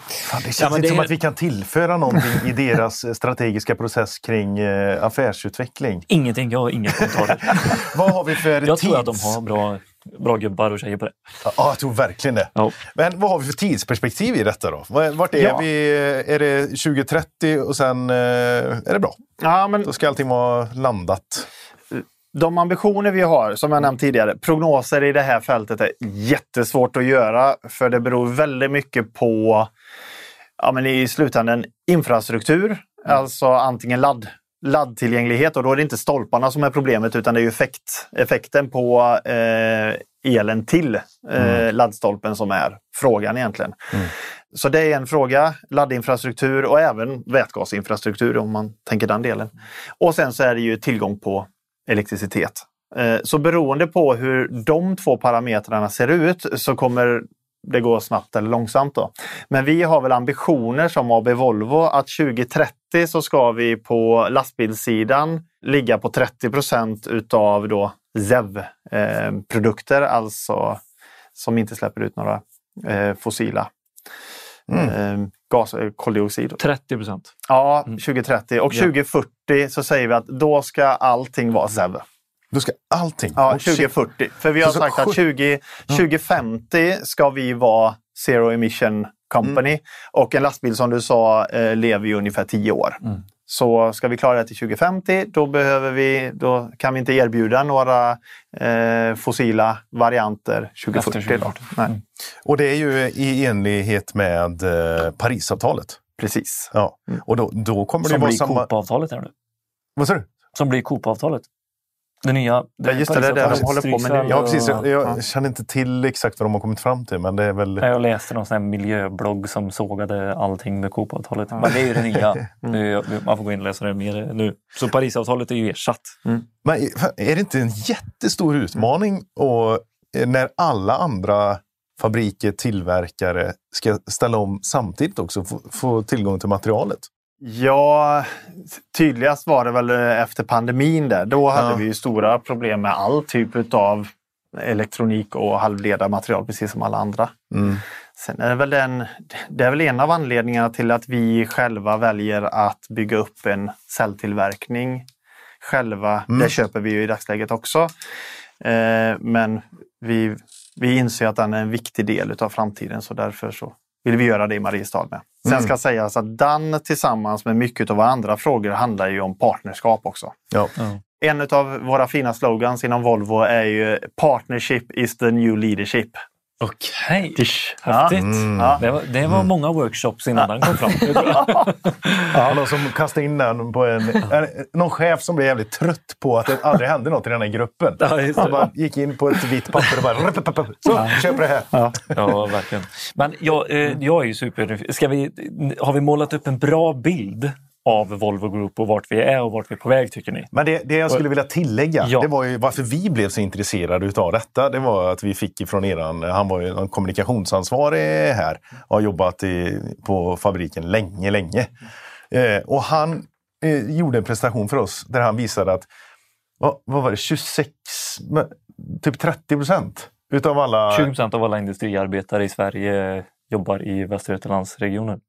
S4: Fan, det känns
S1: Ja, men
S4: inte
S1: det
S4: som att vi kan tillföra någonting i deras eh, strategiska process kring eh, affärsutveckling.
S1: Ingenting, jag har inga kommentarer.
S4: Vad har vi för
S1: jag tror att de
S4: tids-
S1: har bra, bra gubbar och tjejer på det.
S4: Ja, jag tror verkligen det.
S1: Ja.
S4: Men vad har vi för tidsperspektiv i detta då? Vart är
S5: Ja.
S4: vi? Är det 2030 och sen eh, är det bra?
S5: Ja, men
S4: Då ska allting vara landat.
S5: De ambitioner vi har, som jag nämnt tidigare, prognoser i det här fältet är jättesvårt att göra för det beror väldigt mycket på, ja men i slutändan, infrastruktur. Alltså antingen ladd, laddtillgänglighet och då är det inte stolparna som är problemet utan det är effekt, effekten på eh, elen till eh, laddstolpen som är frågan egentligen. Så det är en fråga, laddinfrastruktur och även vätgasinfrastruktur om man tänker den delen. Och sen så är det ju tillgång på elektricitet. Eh, så beroende på hur de två parametrarna ser ut så kommer det gå snabbt eller långsamt. Då. Men vi har väl ambitioner som AB Volvo att 2030 så ska vi på lastbilssidan ligga på 30 procent utav då ZEV-produkter, eh, alltså som inte släpper ut några eh, fossila eh, gas, eh, koldioxid.
S1: 30 procent.
S5: Ja, 2030. Och
S1: Ja.
S5: 2040 så säger vi att då ska allting vara ZEV.
S4: Då ska allting...
S5: Ja,
S4: Oh, shit.
S5: 2040. För vi har
S4: Så-
S5: sagt att 20, 2050 ska vi vara Zero Emission Company. Och en lastbil som du sa eh, lever ju ungefär 10 år. Så ska vi klara det till 2050 då, behöver vi, då kan vi inte erbjuda några eh, fossila varianter 2040.
S1: Efter
S5: Då.
S1: 2040.
S5: Nej,
S4: Och det är ju i enlighet med eh, Parisavtalet.
S5: Precis.
S4: Ja. Och då, då kommer det
S1: Som
S4: vara
S1: blir
S4: samma...
S1: Coop-avtalet här nu.
S4: Vad sa du?
S1: Som blir Coop-avtalet. Det nya.
S5: Ja, just det, det är det de håller på med nu.
S4: Ja, precis. Jag, jag
S5: Ja.
S4: känner inte till exakt vad de har kommit fram till, men det är väl...
S1: Jag läste någon sån miljöblogg som sågade allting med Coop-avtalet. Men det är ju det nya. Nu- Man får gå in och läsa det mer nu. Så Parisavtalet är ju ersatt.
S4: Men är det inte en jättestor utmaning och eh, när alla andra fabriker, tillverkare ska ställa om samtidigt också, få, få tillgång till materialet?
S5: Ja, tydligast var det väl efter pandemin. Där. Då hade
S4: Ja.
S5: vi ju stora problem med all typ av elektronik och halvledarmaterial, precis som alla andra.
S4: Mm.
S5: Sen är det, väl den, det är väl en av anledningarna till att vi själva väljer att bygga upp en celltillverkning själva. Det köper vi ju i dagsläget också. Eh, men vi, vi inser att den är en viktig del av framtiden så därför så vill vi göra det i Mariestad med. Sen ska sägas att den tillsammans med mycket av våra andra frågor handlar ju om partnerskap också.
S4: Ja.
S5: En av våra fina slogans inom Volvo är ju Partnership is the new leadership.
S1: Okej,
S5: Tisch.
S1: häftigt.
S4: Mm.
S5: Ja.
S1: Det var, det var många workshops innan den kom fram.
S4: Ja, någon som kastade in den på en... Någon chef som blev jävligt trött på att det aldrig hände något i den här gruppen.
S1: Ja, just
S4: Han bara gick in på ett vitt papper och bara... Så, köp det här!
S1: Ja, verkligen. Men jag, eh, jag är ju super... Ska vi, har vi målat upp en bra bild av Volvo Group och vart vi är och vart vi är på väg tycker ni?
S4: Men det, det jag skulle vilja tillägga,
S1: Ja.
S4: det var ju varför vi blev så intresserade utav detta. Det var att vi fick ifrån eran, han var ju en kommunikationsansvarig här och har jobbat i, på fabriken länge, länge. Eh, och han eh, gjorde en presentation för oss där han visade att, vad, vad var det, 26, men, typ 30 procent utav alla...
S1: 20 procent av alla industriarbetare i Sverige jobbar i Västra Götalandsregionen.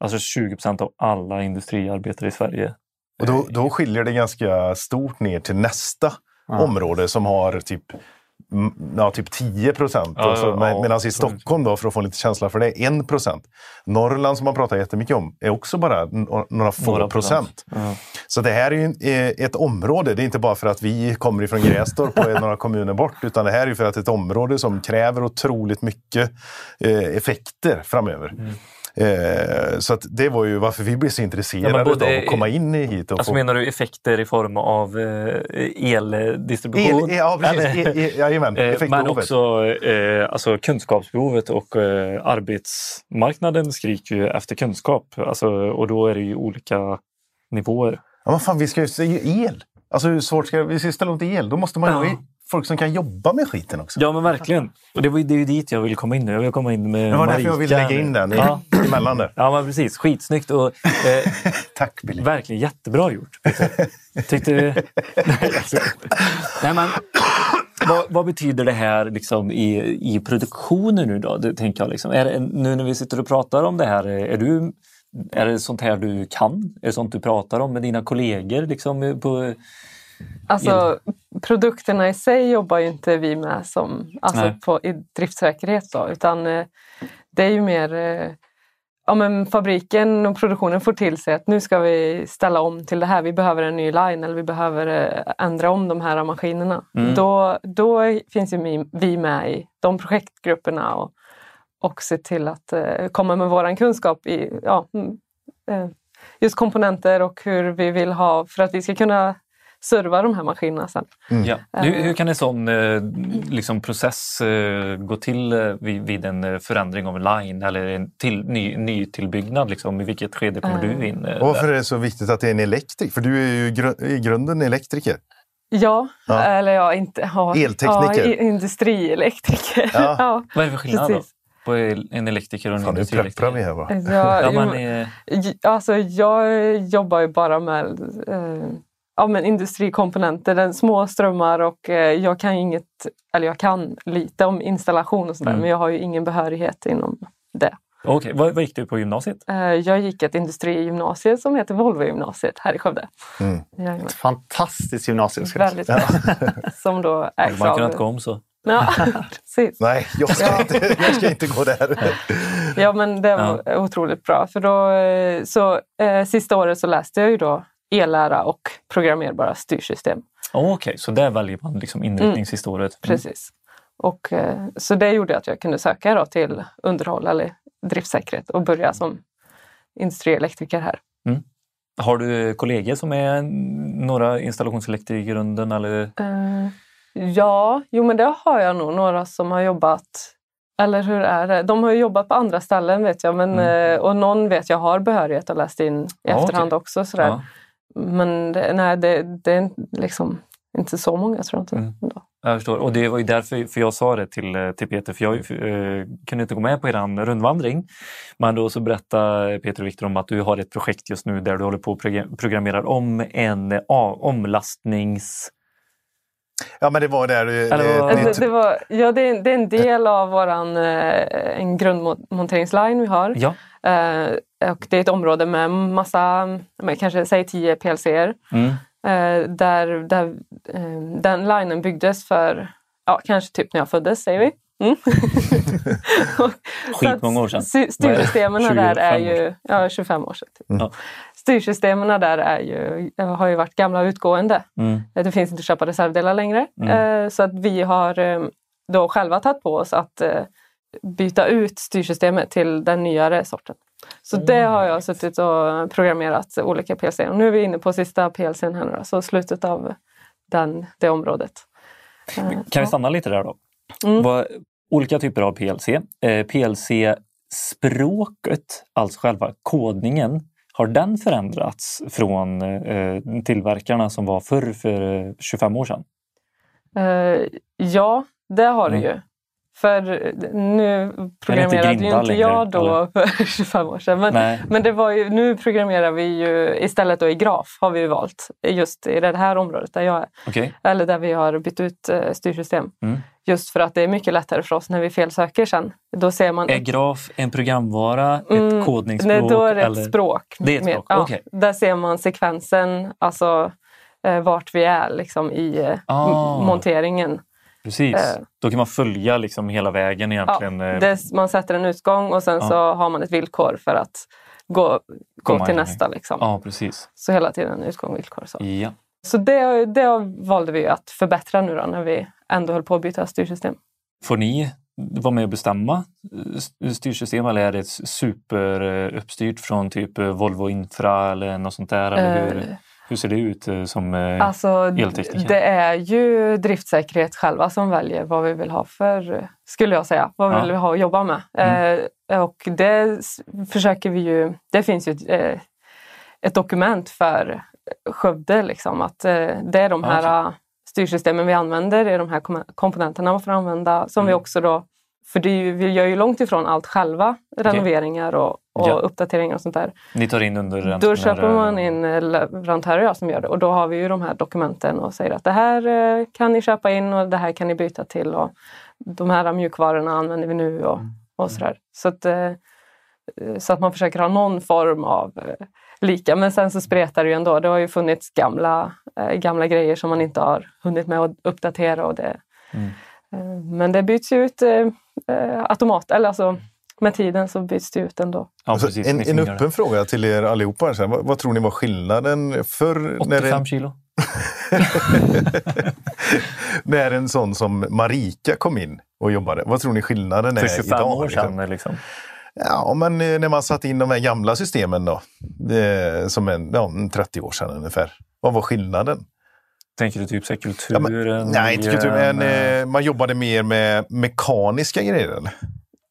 S1: Alltså 20 procent av alla industriarbetare i Sverige.
S4: Och då, då skiljer det ganska stort ner till nästa område som har typ, mm, ja, typ 10 procent.
S1: Ja,
S4: alltså,
S1: ja,
S4: med-
S1: ja.
S4: Medan i Stockholm, då, för att få lite känsla för det, 1 procent. Norrland som man pratar jättemycket om är också bara några få
S1: Några
S4: procent.
S1: Ja.
S4: Så det här är ju en- eh, ett område, det är inte bara för att vi kommer ifrån Grästorp och är några kommuner bort, utan det här är ju för att det är ett område som kräver otroligt mycket eh, effekter framöver. Eh, så att det var ju varför vi blev så intresserade
S1: Ja, men både-
S4: av att komma in hit. Och
S1: Alltså
S4: få...
S1: menar du effekter i form av eh, eldistribution?
S4: El, ja, precis. El, el, jajamän,
S1: Eh, Men
S4: effektbehovet.
S1: också eh, alltså kunskapsbehovet och eh, arbetsmarknaden skriker ju efter kunskap. Alltså, och då är det ju olika nivåer.
S4: Ja, men fan, vi ska ju ju el. Alltså hur svårt ska vi ska ställa om till el? Då måste man ha
S1: Ja.
S4: i- folk som kan jobba med skiten också.
S1: Ja men verkligen. Och det, var, det är ju dit jag vill komma in nu. Jag vill komma in med
S4: det var därför jag ville lägga in den
S1: Ja.
S4: emellan där.
S1: ja men precis. Skitsnyggt och eh,
S4: Tack Billy.
S1: verkligen jättebra gjort. Tyckte... Nej. Nej, men, vad, vad betyder det här liksom, i, i produktionen nu då? Det, tänker jag, liksom. är nu när vi sitter och pratar om det här, är, du, är det sånt här du kan? Är det sånt du pratar om med dina kollegor? Liksom, på,
S6: Alltså produkterna i sig jobbar ju inte vi med som, alltså på, i driftsäkerhet då, utan eh, det är ju mer eh, ja, men fabriken och produktionen får till sig att nu ska vi ställa om till det här. Vi behöver en ny line eller vi behöver eh, ändra om de här maskinerna.
S1: Mm.
S6: Då, då finns ju vi- med i de projektgrupperna och, och se till att eh, komma med våran kunskap i ja, mm, just komponenter och hur vi vill ha för att vi ska kunna serva de här maskinerna sen.
S1: ja. hur, hur kan en sån eh, liksom, process eh, gå till eh, vid, vid en eh, förändring av en line eller en till, ny, nytillbyggnad? Liksom? I vilket skede kommer du in? eh,
S4: Och varför är det så viktigt att det är en elektriker? För du är ju gru- i grunden elektriker.
S6: Ja,
S4: Ja.
S6: eller ja, inte... Ja,
S4: Eltekniker.
S6: Ja, industrielektriker.
S4: Ja.
S6: ja.
S1: Vad är det för skillnad då?
S6: precis.
S1: På en elektriker och en
S4: Fan, nu
S1: industrielektriker?
S4: pepprar vi här va?
S6: Ja,
S1: Ja, eh,
S6: j- alltså, jag jobbar ju bara med eh, ja, men industrikomponenter, den små strömmar och eh, jag kan ju inget, eller jag kan lite om installation och sådär
S1: Mm.
S6: men jag har ju ingen behörighet inom det.
S1: Okej, vad, vad gick du på gymnasiet?
S6: Eh, jag gick ett industrigymnasium som heter Volvo-gymnasiet här i Skövde.
S4: Mm.
S6: Jajamän.
S5: Ett fantastiskt gymnasium. ska jag säga.
S6: Väldigt bra. Som då ägs
S1: man
S6: av...
S1: kunnat gå om så?
S6: Ja, precis.
S4: Nej, jag ska,
S6: Ja.
S4: inte, jag ska inte gå där.
S6: Ja, men det var otroligt bra. För då, eh, så, eh, sista året så läste jag ju då e-lära och programmerbara styrsystem.
S1: Okej, så där väljer man liksom inriktning sista året? Mm.
S6: Precis. Och, eh, så det gjorde att jag kunde söka då till underhåll eller driftsäkerhet och börja som industrielektriker här.
S1: Har du kollegor som är några installationselektriker i grunden? Eller?
S6: Eh, ja, jo men det har jag nog. Några som har jobbat eller hur är det? De har ju jobbat på andra ställen vet jag. Men,
S1: Mm.
S6: eh, och någon vet jag har behörighet och läst in i
S1: Ja,
S6: efterhand också. Sådär.
S1: Ja,
S6: Men det, nej, det, det är liksom inte så många tror jag inte.
S1: Mm.
S6: ändå.
S1: jag förstår. Och det var ju därför för jag sa det till, eh, till Peter, för jag eh, kunde inte gå med på er rundvandring. Men då så berättade Peter och Viktor om att du har ett projekt just nu där du håller på och program- programmerar om en eh, omlastnings...
S4: Ja, men det var där... eh,
S6: Det,
S4: nytt-
S6: det, var, ja, det, är, det är en del av våran, eh, en grundmonteringsline vi har.
S1: Ja.
S6: Eh, och det är ett område med massa, kanske säg 10 PLCer.
S1: Mm.
S6: Eh, där där eh, den linen byggdes för, ja, kanske typ när jag föddes, säger vi. Mm.
S1: Skitmånga år sedan.
S6: sy- Styrsystemen där
S1: 25
S6: är ju, ja 25 år sedan. Typ.
S1: Ja.
S6: Styrsystemen där är ju, har ju varit gamla och utgående.
S1: Mm.
S6: Det finns inte att köpa reservdelar längre.
S1: Mm.
S6: Så att vi har då själva tagit på oss att byta ut styrsystemet till den nyare sorten. Så det har jag suttit och programmerat olika PLC. Och nu är vi inne på sista PLCn här nu så slutet av den, det området. Eh,
S1: Kan vi stanna lite där då?
S6: Mm.
S1: Vad, olika typer av PLC. Eh, PLC-språket, alltså själva kodningen, har den förändrats från eh, tillverkarna som var förr för eh, 25 år sedan?
S6: Eh, ja, det har det
S1: Mm.
S6: ju. För nu programmerade ju inte
S1: längre,
S6: jag då för 25 år sedan. Men,
S1: Nej.
S6: men det var ju, nu programmerar vi ju istället då i graf har vi valt. Just i det här området där jag är.
S1: Okej.
S6: Eller där vi har bytt ut eh, styrsystem.
S1: Mm.
S6: Just för att det är mycket lättare för oss när vi felsöker sen. Då ser man...
S1: Är graf en programvara,
S6: Mm,
S1: ett kodningsspråk?
S6: Nej, då är det ett
S1: eller?
S6: språk.
S1: Det är ett språk,
S6: Ja,
S1: okej.
S6: Där ser man sekvensen, alltså eh, vart vi är liksom, i eh,
S1: Ah.
S6: monteringen.
S1: Precis.
S6: Eh.
S1: Då kan man följa liksom hela vägen
S6: Ja,
S1: egentligen. eh,
S6: det, man sätter en utgång och sen
S1: Ja.
S6: så har man ett villkor för att gå, gå till nästa. Liksom.
S1: Ja, precis.
S6: Så hela tiden utgång villkor. Så,
S1: Ja.
S6: så det, det valde vi att förbättra nu då när vi ändå höll på att byta styrsystem.
S1: Får ni vara med och bestämma eh, styrsystem eller är det superuppstyrt från typ Volvo Infra eller något sånt där? Eller hur, hur ser det ut eh, som eh,
S6: Alltså,
S1: eltekniker?
S6: det är ju driftsäkerhet själva som väljer vad vi vill ha för, skulle jag säga, vad vi
S1: Ja. Mm.
S6: vill ha att jobba med. Eh, och det försöker vi ju, det finns ju ett, eh, ett dokument för Skövde, liksom, att eh, det är de här eh, styrsystemen vi använder, det är de här kom- komponenterna man får använda, som vi
S1: Mm.
S6: också då för det är ju, vi gör ju långt ifrån allt själva, renoveringar och, och
S1: Ja.
S6: uppdateringar och sånt där.
S1: Ni tar in under
S6: Då köper man in eh, leverantörer som gör det och då har vi ju de här dokumenten och säger att det här eh, kan ni köpa in och det här kan ni byta till och de här mjukvarorna använder vi nu och, och sådär. Så att, eh, så att man försöker ha någon form av lika. Men sen så spretar det ju ändå. Det har ju funnits gamla, gamla grejer som man inte har hunnit med att uppdatera. Och det,
S1: Mm.
S6: men det byts ju ut eh, eh, automat, eller alltså med tiden så byts det ut ändå.
S1: Ja,
S4: Alltså,
S1: precis.
S4: en,
S1: Ni
S4: en öppen fråga till er allihopa. här, vad, vad tror ni var skillnaden förr
S1: 85
S4: när en,
S1: kilo.
S4: när en sån som Marika kom in och jobbade? Vad tror ni skillnaden är
S1: För 25
S4: idag?
S1: år
S4: liksom?
S1: sedan. Liksom.
S4: Ja, men eh, när man satt in de här gamla systemen då, det, som en, ja, en 30 år sedan ungefär. Vad var skillnaden?
S1: Tänker du typ så här
S4: Ja,
S1: kulturen?
S4: men, nej, inte kultur, men
S1: miljön,
S4: eh, man jobbade mer med mekaniska grejer.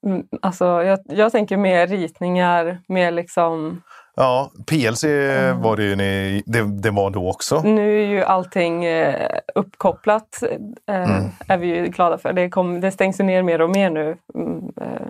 S6: Mm, Alltså, jag, jag tänker mer ritningar, mer liksom...
S4: Ja, PLC
S1: Mm.
S4: var det ju ni, det, det var då också.
S6: Nu är ju allting eh, uppkopplat, eh,
S4: Mm.
S6: är vi ju glada för. Det, kom, det stängs ju ner mer och mer nu. Mm, eh,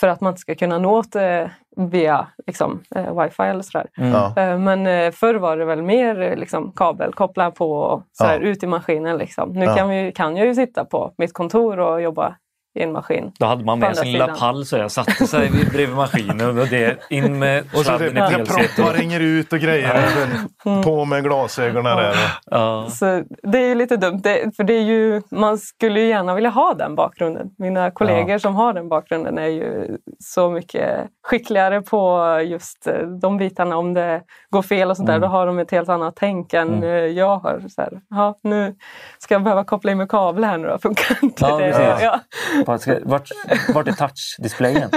S6: för att man inte ska kunna nå det via liksom, eh, wifi eller sådär.
S1: Mm.
S6: Eh, Men eh, förr var det väl mer eh, liksom, kabel, koppla på och sådär,
S4: Ja.
S6: ut i maskinen. Liksom. Nu
S4: Ja.
S6: kan, vi, kan jag ju sitta på mitt kontor och jobba i en maskin.
S1: Då hade man med sin lilla pall så jag satte sig vid- bredvid maskinen och det in med
S4: Och så när
S1: PLC.
S4: proppar ringer ut och grejer. På med glasögonen där.
S1: Ja.
S6: Så det är lite dumt, det, för det är ju, man skulle ju gärna vilja ha den bakgrunden. Mina kollegor som har den bakgrunden är ju så mycket skickligare på just eh, de bitarna. Om det går fel och sånt där, då har de ett helt annat tänk än eh, jag har. Så här, ja, nu ska jag behöva koppla in med kabel här nu då, funkar inte
S1: Ja,
S6: det?
S1: Precis. Vart, vart, är touch-displayen?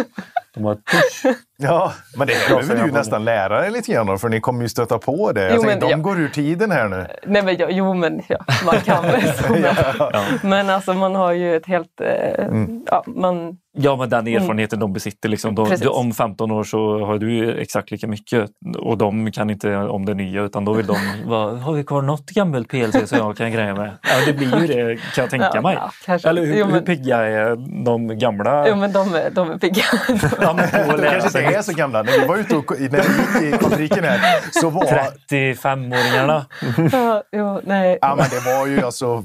S1: De har push.
S4: Ja, men det behöver du nästan lära dig lite grann för ni kommer ju stöta på det. Jag
S6: Jo,
S4: tänker,
S6: men
S4: de
S6: ja.
S4: går ur tiden här nu.
S6: Nej, men, ja, jo, men ja, man kan väl så. Men, men alltså man har ju ett helt... Eh, ja, man,
S1: Ja, men den erfarenheten de besitter. Liksom, de,
S6: Precis.
S1: om 15 år så har du exakt lika mycket och de kan inte om det nya utan då vill de, vad, har vi kvar något gammalt PLC som jag kan greja med? Ja, det blir ju det kan jag tänka
S6: Ja,
S1: mig.
S6: ja.
S1: Eller hur,
S6: Jo, men-
S1: hur pigga är de gamla?
S6: jo, men de, är- de är pigga.
S1: Ja, men
S4: är så gamla. När vi var ute och, när vi gick i fabriken här så var...
S1: 35-åringarna.
S6: ja, nej.
S4: Ja, men det var ju alltså...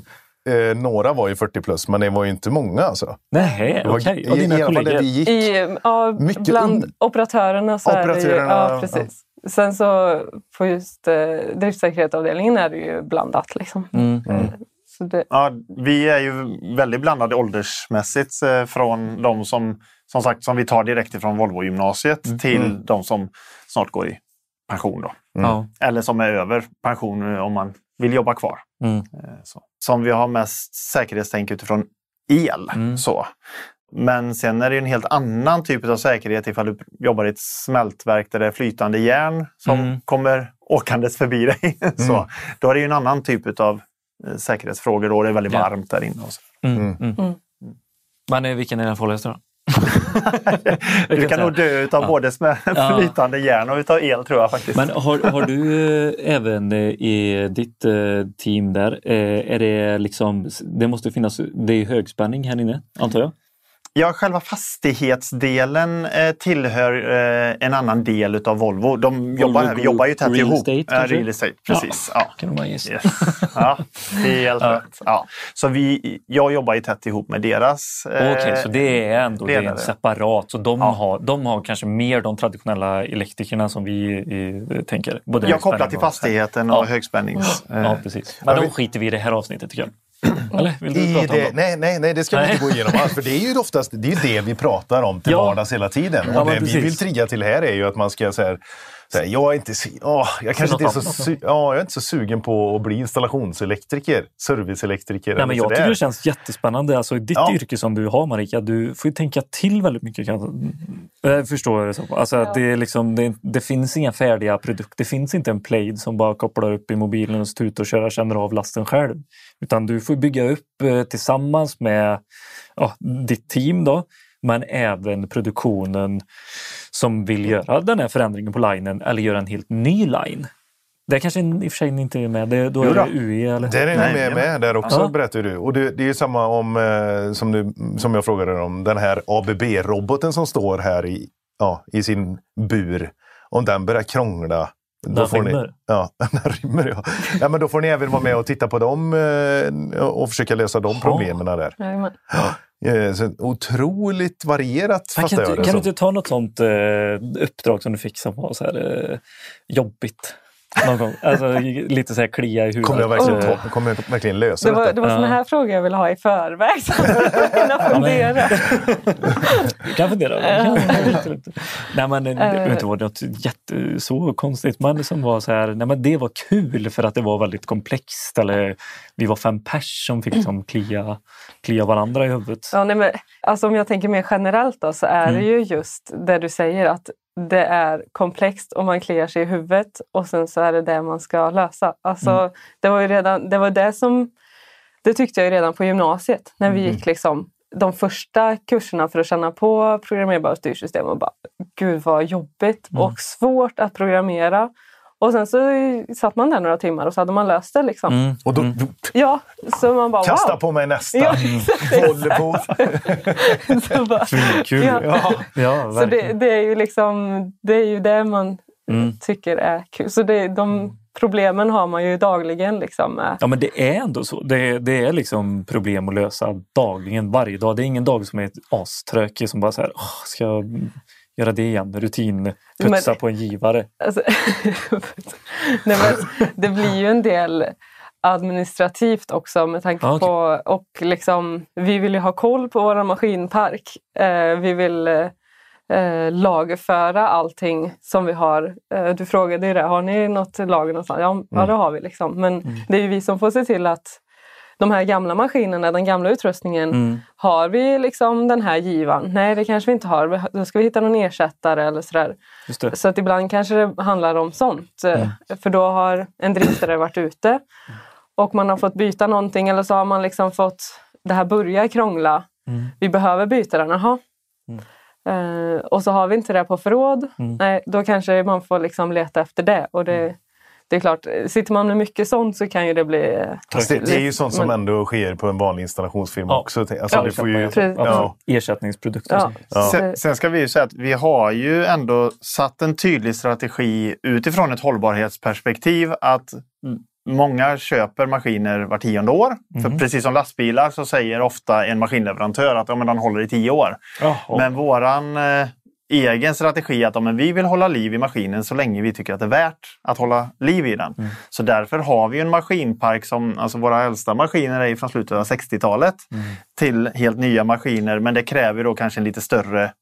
S4: Eh, några var ju 40 plus, men det var ju inte många alltså.
S1: Nej,
S4: Det var,
S1: okej. Och
S4: i,
S1: dina
S4: I alla fall där
S1: kollegor?
S4: vi gick.
S6: I, ja,
S4: Mycket
S6: bland
S4: un-
S6: operatörerna så är det ju...
S4: Operatörerna,
S6: Ja, precis. Sen så på just eh, driftsäkerhetsavdelningen är det ju blandat. Liksom.
S1: Mm.
S6: Eh, Så det,
S5: Ja, vi är ju väldigt blandade åldersmässigt eh, från de som, som sagt, som vi tar direkt ifrån Volvo-gymnasiet till de som snart går i pension. Då.
S1: Ja.
S5: Eller som är över pension om man vill jobba kvar.
S1: Mm.
S5: Eh, Så. Som vi har mest säkerhetstänk utifrån el.
S1: Mm.
S5: Så. Men sen är det en helt annan typ av säkerhet ifall du jobbar i ett smältverk där det är flytande järn som
S1: Mm.
S5: kommer åkandes förbi dig. så. Då är det en annan typ av eh, säkerhetsfrågor då det är väldigt
S1: Ja.
S5: varmt där inne. Och så.
S1: Mm. Mm.
S6: Mm.
S1: Men eh, vilken är den farligaste då?
S5: Du kan nog dö utav
S1: Ja.
S5: både flytande järn och utav el tror jag faktiskt.
S1: Men har, har du eh, även eh, i ditt eh, team där, är det liksom, det måste finnas, det är högspänning här inne antar jag?
S5: Ja, själva fastighetsdelen eh, tillhör eh, en annan del utav Volvo. De jobbar, vi
S1: Group
S5: jobbar ju tätt
S1: Real
S5: ihop.
S1: Estate,
S5: Ja,
S1: kanske?
S5: real estate, precis. Ja.
S1: Kan man gissa.
S5: Yes. Ja, helt
S1: Ja.
S5: rätt. Ja. Så vi, jag jobbar ju tätt ihop med deras eh,
S1: Okej, så det är ändå det är separat. Så de,
S5: Ja.
S1: har, de har kanske mer de traditionella elektrikerna som vi i, tänker. Både
S5: Jag kopplar
S1: högspänning
S5: till fastigheten och
S1: Ja.
S5: högspännings...
S1: Ja,
S5: eh,
S1: precis. Men
S4: Ja,
S1: då
S4: vi-
S1: skiter vi i det här avsnittet tycker jag. Eller vill du prata om
S4: det,
S1: dem?
S4: nej, nej, nej, det ska vi
S1: Nej.
S4: inte gå igenom alls. För det är ju oftast det, är det vi pratar om till
S1: Ja.
S4: vardags hela tiden.
S1: Ja,
S4: Och
S1: men
S4: det vi
S1: precis.
S4: vill trigga till här är ju att man ska så här, här, Jag är inte, så- åh, jag kanske inte är så, su- ja, jag är inte så sugen på att bli installationselektriker, serviceelektriker.
S1: Nej, men jag tycker det känns jättespännande. Alltså, ditt
S4: Ja.
S1: yrke som du har Marika, du får ju tänka till väldigt mycket. kan- Jag förstår det så. Alltså, att det, är liksom, det, det finns inga färdiga produkter. Det finns inte en Plaid som bara kopplar upp i mobilen och står ut och kör, känner av lasten själv. Utan du får bygga upp eh, tillsammans med ja, ditt team då, men även produktionen som vill göra den här förändringen på linen eller göra en helt ny line. Det kanske i och för sig inte är med. Det, då
S5: Jo
S1: är
S5: då.
S1: det UI eller?
S4: Där är ni
S5: Nej,
S4: med,
S5: ja.
S4: med där också,
S1: Ja.
S4: berättar du. Och det, det är ju samma om, eh, som, du, som jag frågade om, den här ABB-roboten som står här i, ja, i sin bur. Om den börjar krångla.
S1: Den
S4: får ni,
S1: rymmer.
S4: ja, den rymmer. Ja. Ja, men då får ni även vara med och titta på dem eh, och försöka lösa de problemen där.
S6: Jajamän.
S4: Eh, Så otroligt varierat
S1: kan, du, kan du inte ta något sånt eh, uppdrag som du fick som var så här eh, jobbigt? Någon gång. Alltså, lite så här klia i huvudet.
S4: Kommer jag verkligen,
S1: Eh,
S4: ta, kommer jag verkligen lösa
S6: Det var,
S4: detta?
S6: det var såna
S1: Ja.
S6: här frågor jag ville ha i förväg. Så att jag kunde fundera.
S1: Du kan fundera. Ja, absolut. nej, men, det behöver
S6: Eh.
S1: inte vara något jätte, så konstigt, men det som var så här, nej, men det var kul för att det var väldigt komplext. Eller vi var fem pers som fick liksom klia, klia varandra i huvudet.
S6: Ja, nej, men, alltså, om jag tänker mer generellt då, så är det
S1: Mm.
S6: ju just det du säger att det är komplext och man kliar sig i huvudet och sen så är det det man ska lösa. Alltså,
S1: Mm.
S6: det var ju redan, det var det som det tyckte jag redan på gymnasiet när vi
S1: Mm.
S6: gick liksom de första kurserna för att känna på programmerbara styrsystem och bara gud vad jobbigt
S1: Mm.
S6: och svårt att programmera. Och sen så satt man där några timmar och så hade man löst det liksom.
S1: Mm.
S4: Och då,
S1: Mm.
S4: då
S6: Ja, så man bara
S4: kasta
S6: wow!
S4: på mig nästa.
S6: Ja,
S4: Volvo.
S6: så bara,
S1: Kul.
S6: Ja.
S4: Ja.
S1: Ja,
S6: Så det, det är ju liksom det är ju det man
S1: Mm.
S6: tycker är kul. Så det, de problemen har man ju dagligen. Liksom.
S1: Ja men det är ändå så. Det, det är liksom problem att lösa dagligen, varje dag. Det är ingen dag som är aströkig som bara så här, "Åh, ska jag göra det igen? Rutin, putsa
S6: Men-
S1: på en givare.
S6: Alltså, nej, men det blir ju en del administrativt också med tanke
S1: Ja, okej.
S6: på och liksom vi vill ju ha koll på vår maskinpark. Eh, vi vill eh, lagerföra allting som vi har. Eh, du frågade ju det, har ni något lager någonstans? Ja, ja det har vi. Liksom. Men det är ju vi som får se till att de här gamla maskinerna, den gamla utrustningen,
S1: Mm.
S6: har vi liksom den här givan? Nej, det kanske vi inte har. Då ska vi hitta någon ersättare eller sådär. Så att ibland kanske det handlar om sånt. eh,
S1: Mm.
S6: För då har en driftare varit ute och man har fått byta någonting eller så har man liksom fått det här börjar krångla.
S1: Mm.
S6: Vi behöver byta den, jaha. Eh, och så har vi inte det på förråd.
S1: Mm.
S6: Nej, då kanske man får liksom leta efter det. Och det, det är klart, sitter man med mycket sånt så kan ju det bli... eh,
S4: Fast det, det är ju sånt som
S6: Men-
S4: ändå sker på en vanlig installationsfirma
S1: Ja.
S4: också. Alltså,
S6: Ja,
S4: det får ju, ja.
S1: Ersättningsprodukter.
S6: Ja.
S4: Ja.
S5: Sen, sen ska vi ju säga att vi har ju ändå satt en tydlig strategi utifrån ett hållbarhetsperspektiv att många köper maskiner var tionde år. För precis som lastbilar så säger ofta en maskinleverantör att ja, men den håller i tio år.
S1: Jaha.
S5: Men våran eh, egen strategi att ja, men vi vill hålla liv i maskinen så länge vi tycker att det är värt att hålla liv i den. Så därför har vi en maskinpark som, alltså våra äldsta maskiner är från slutet av 60-talet till helt nya maskiner. Men det kräver då kanske en lite större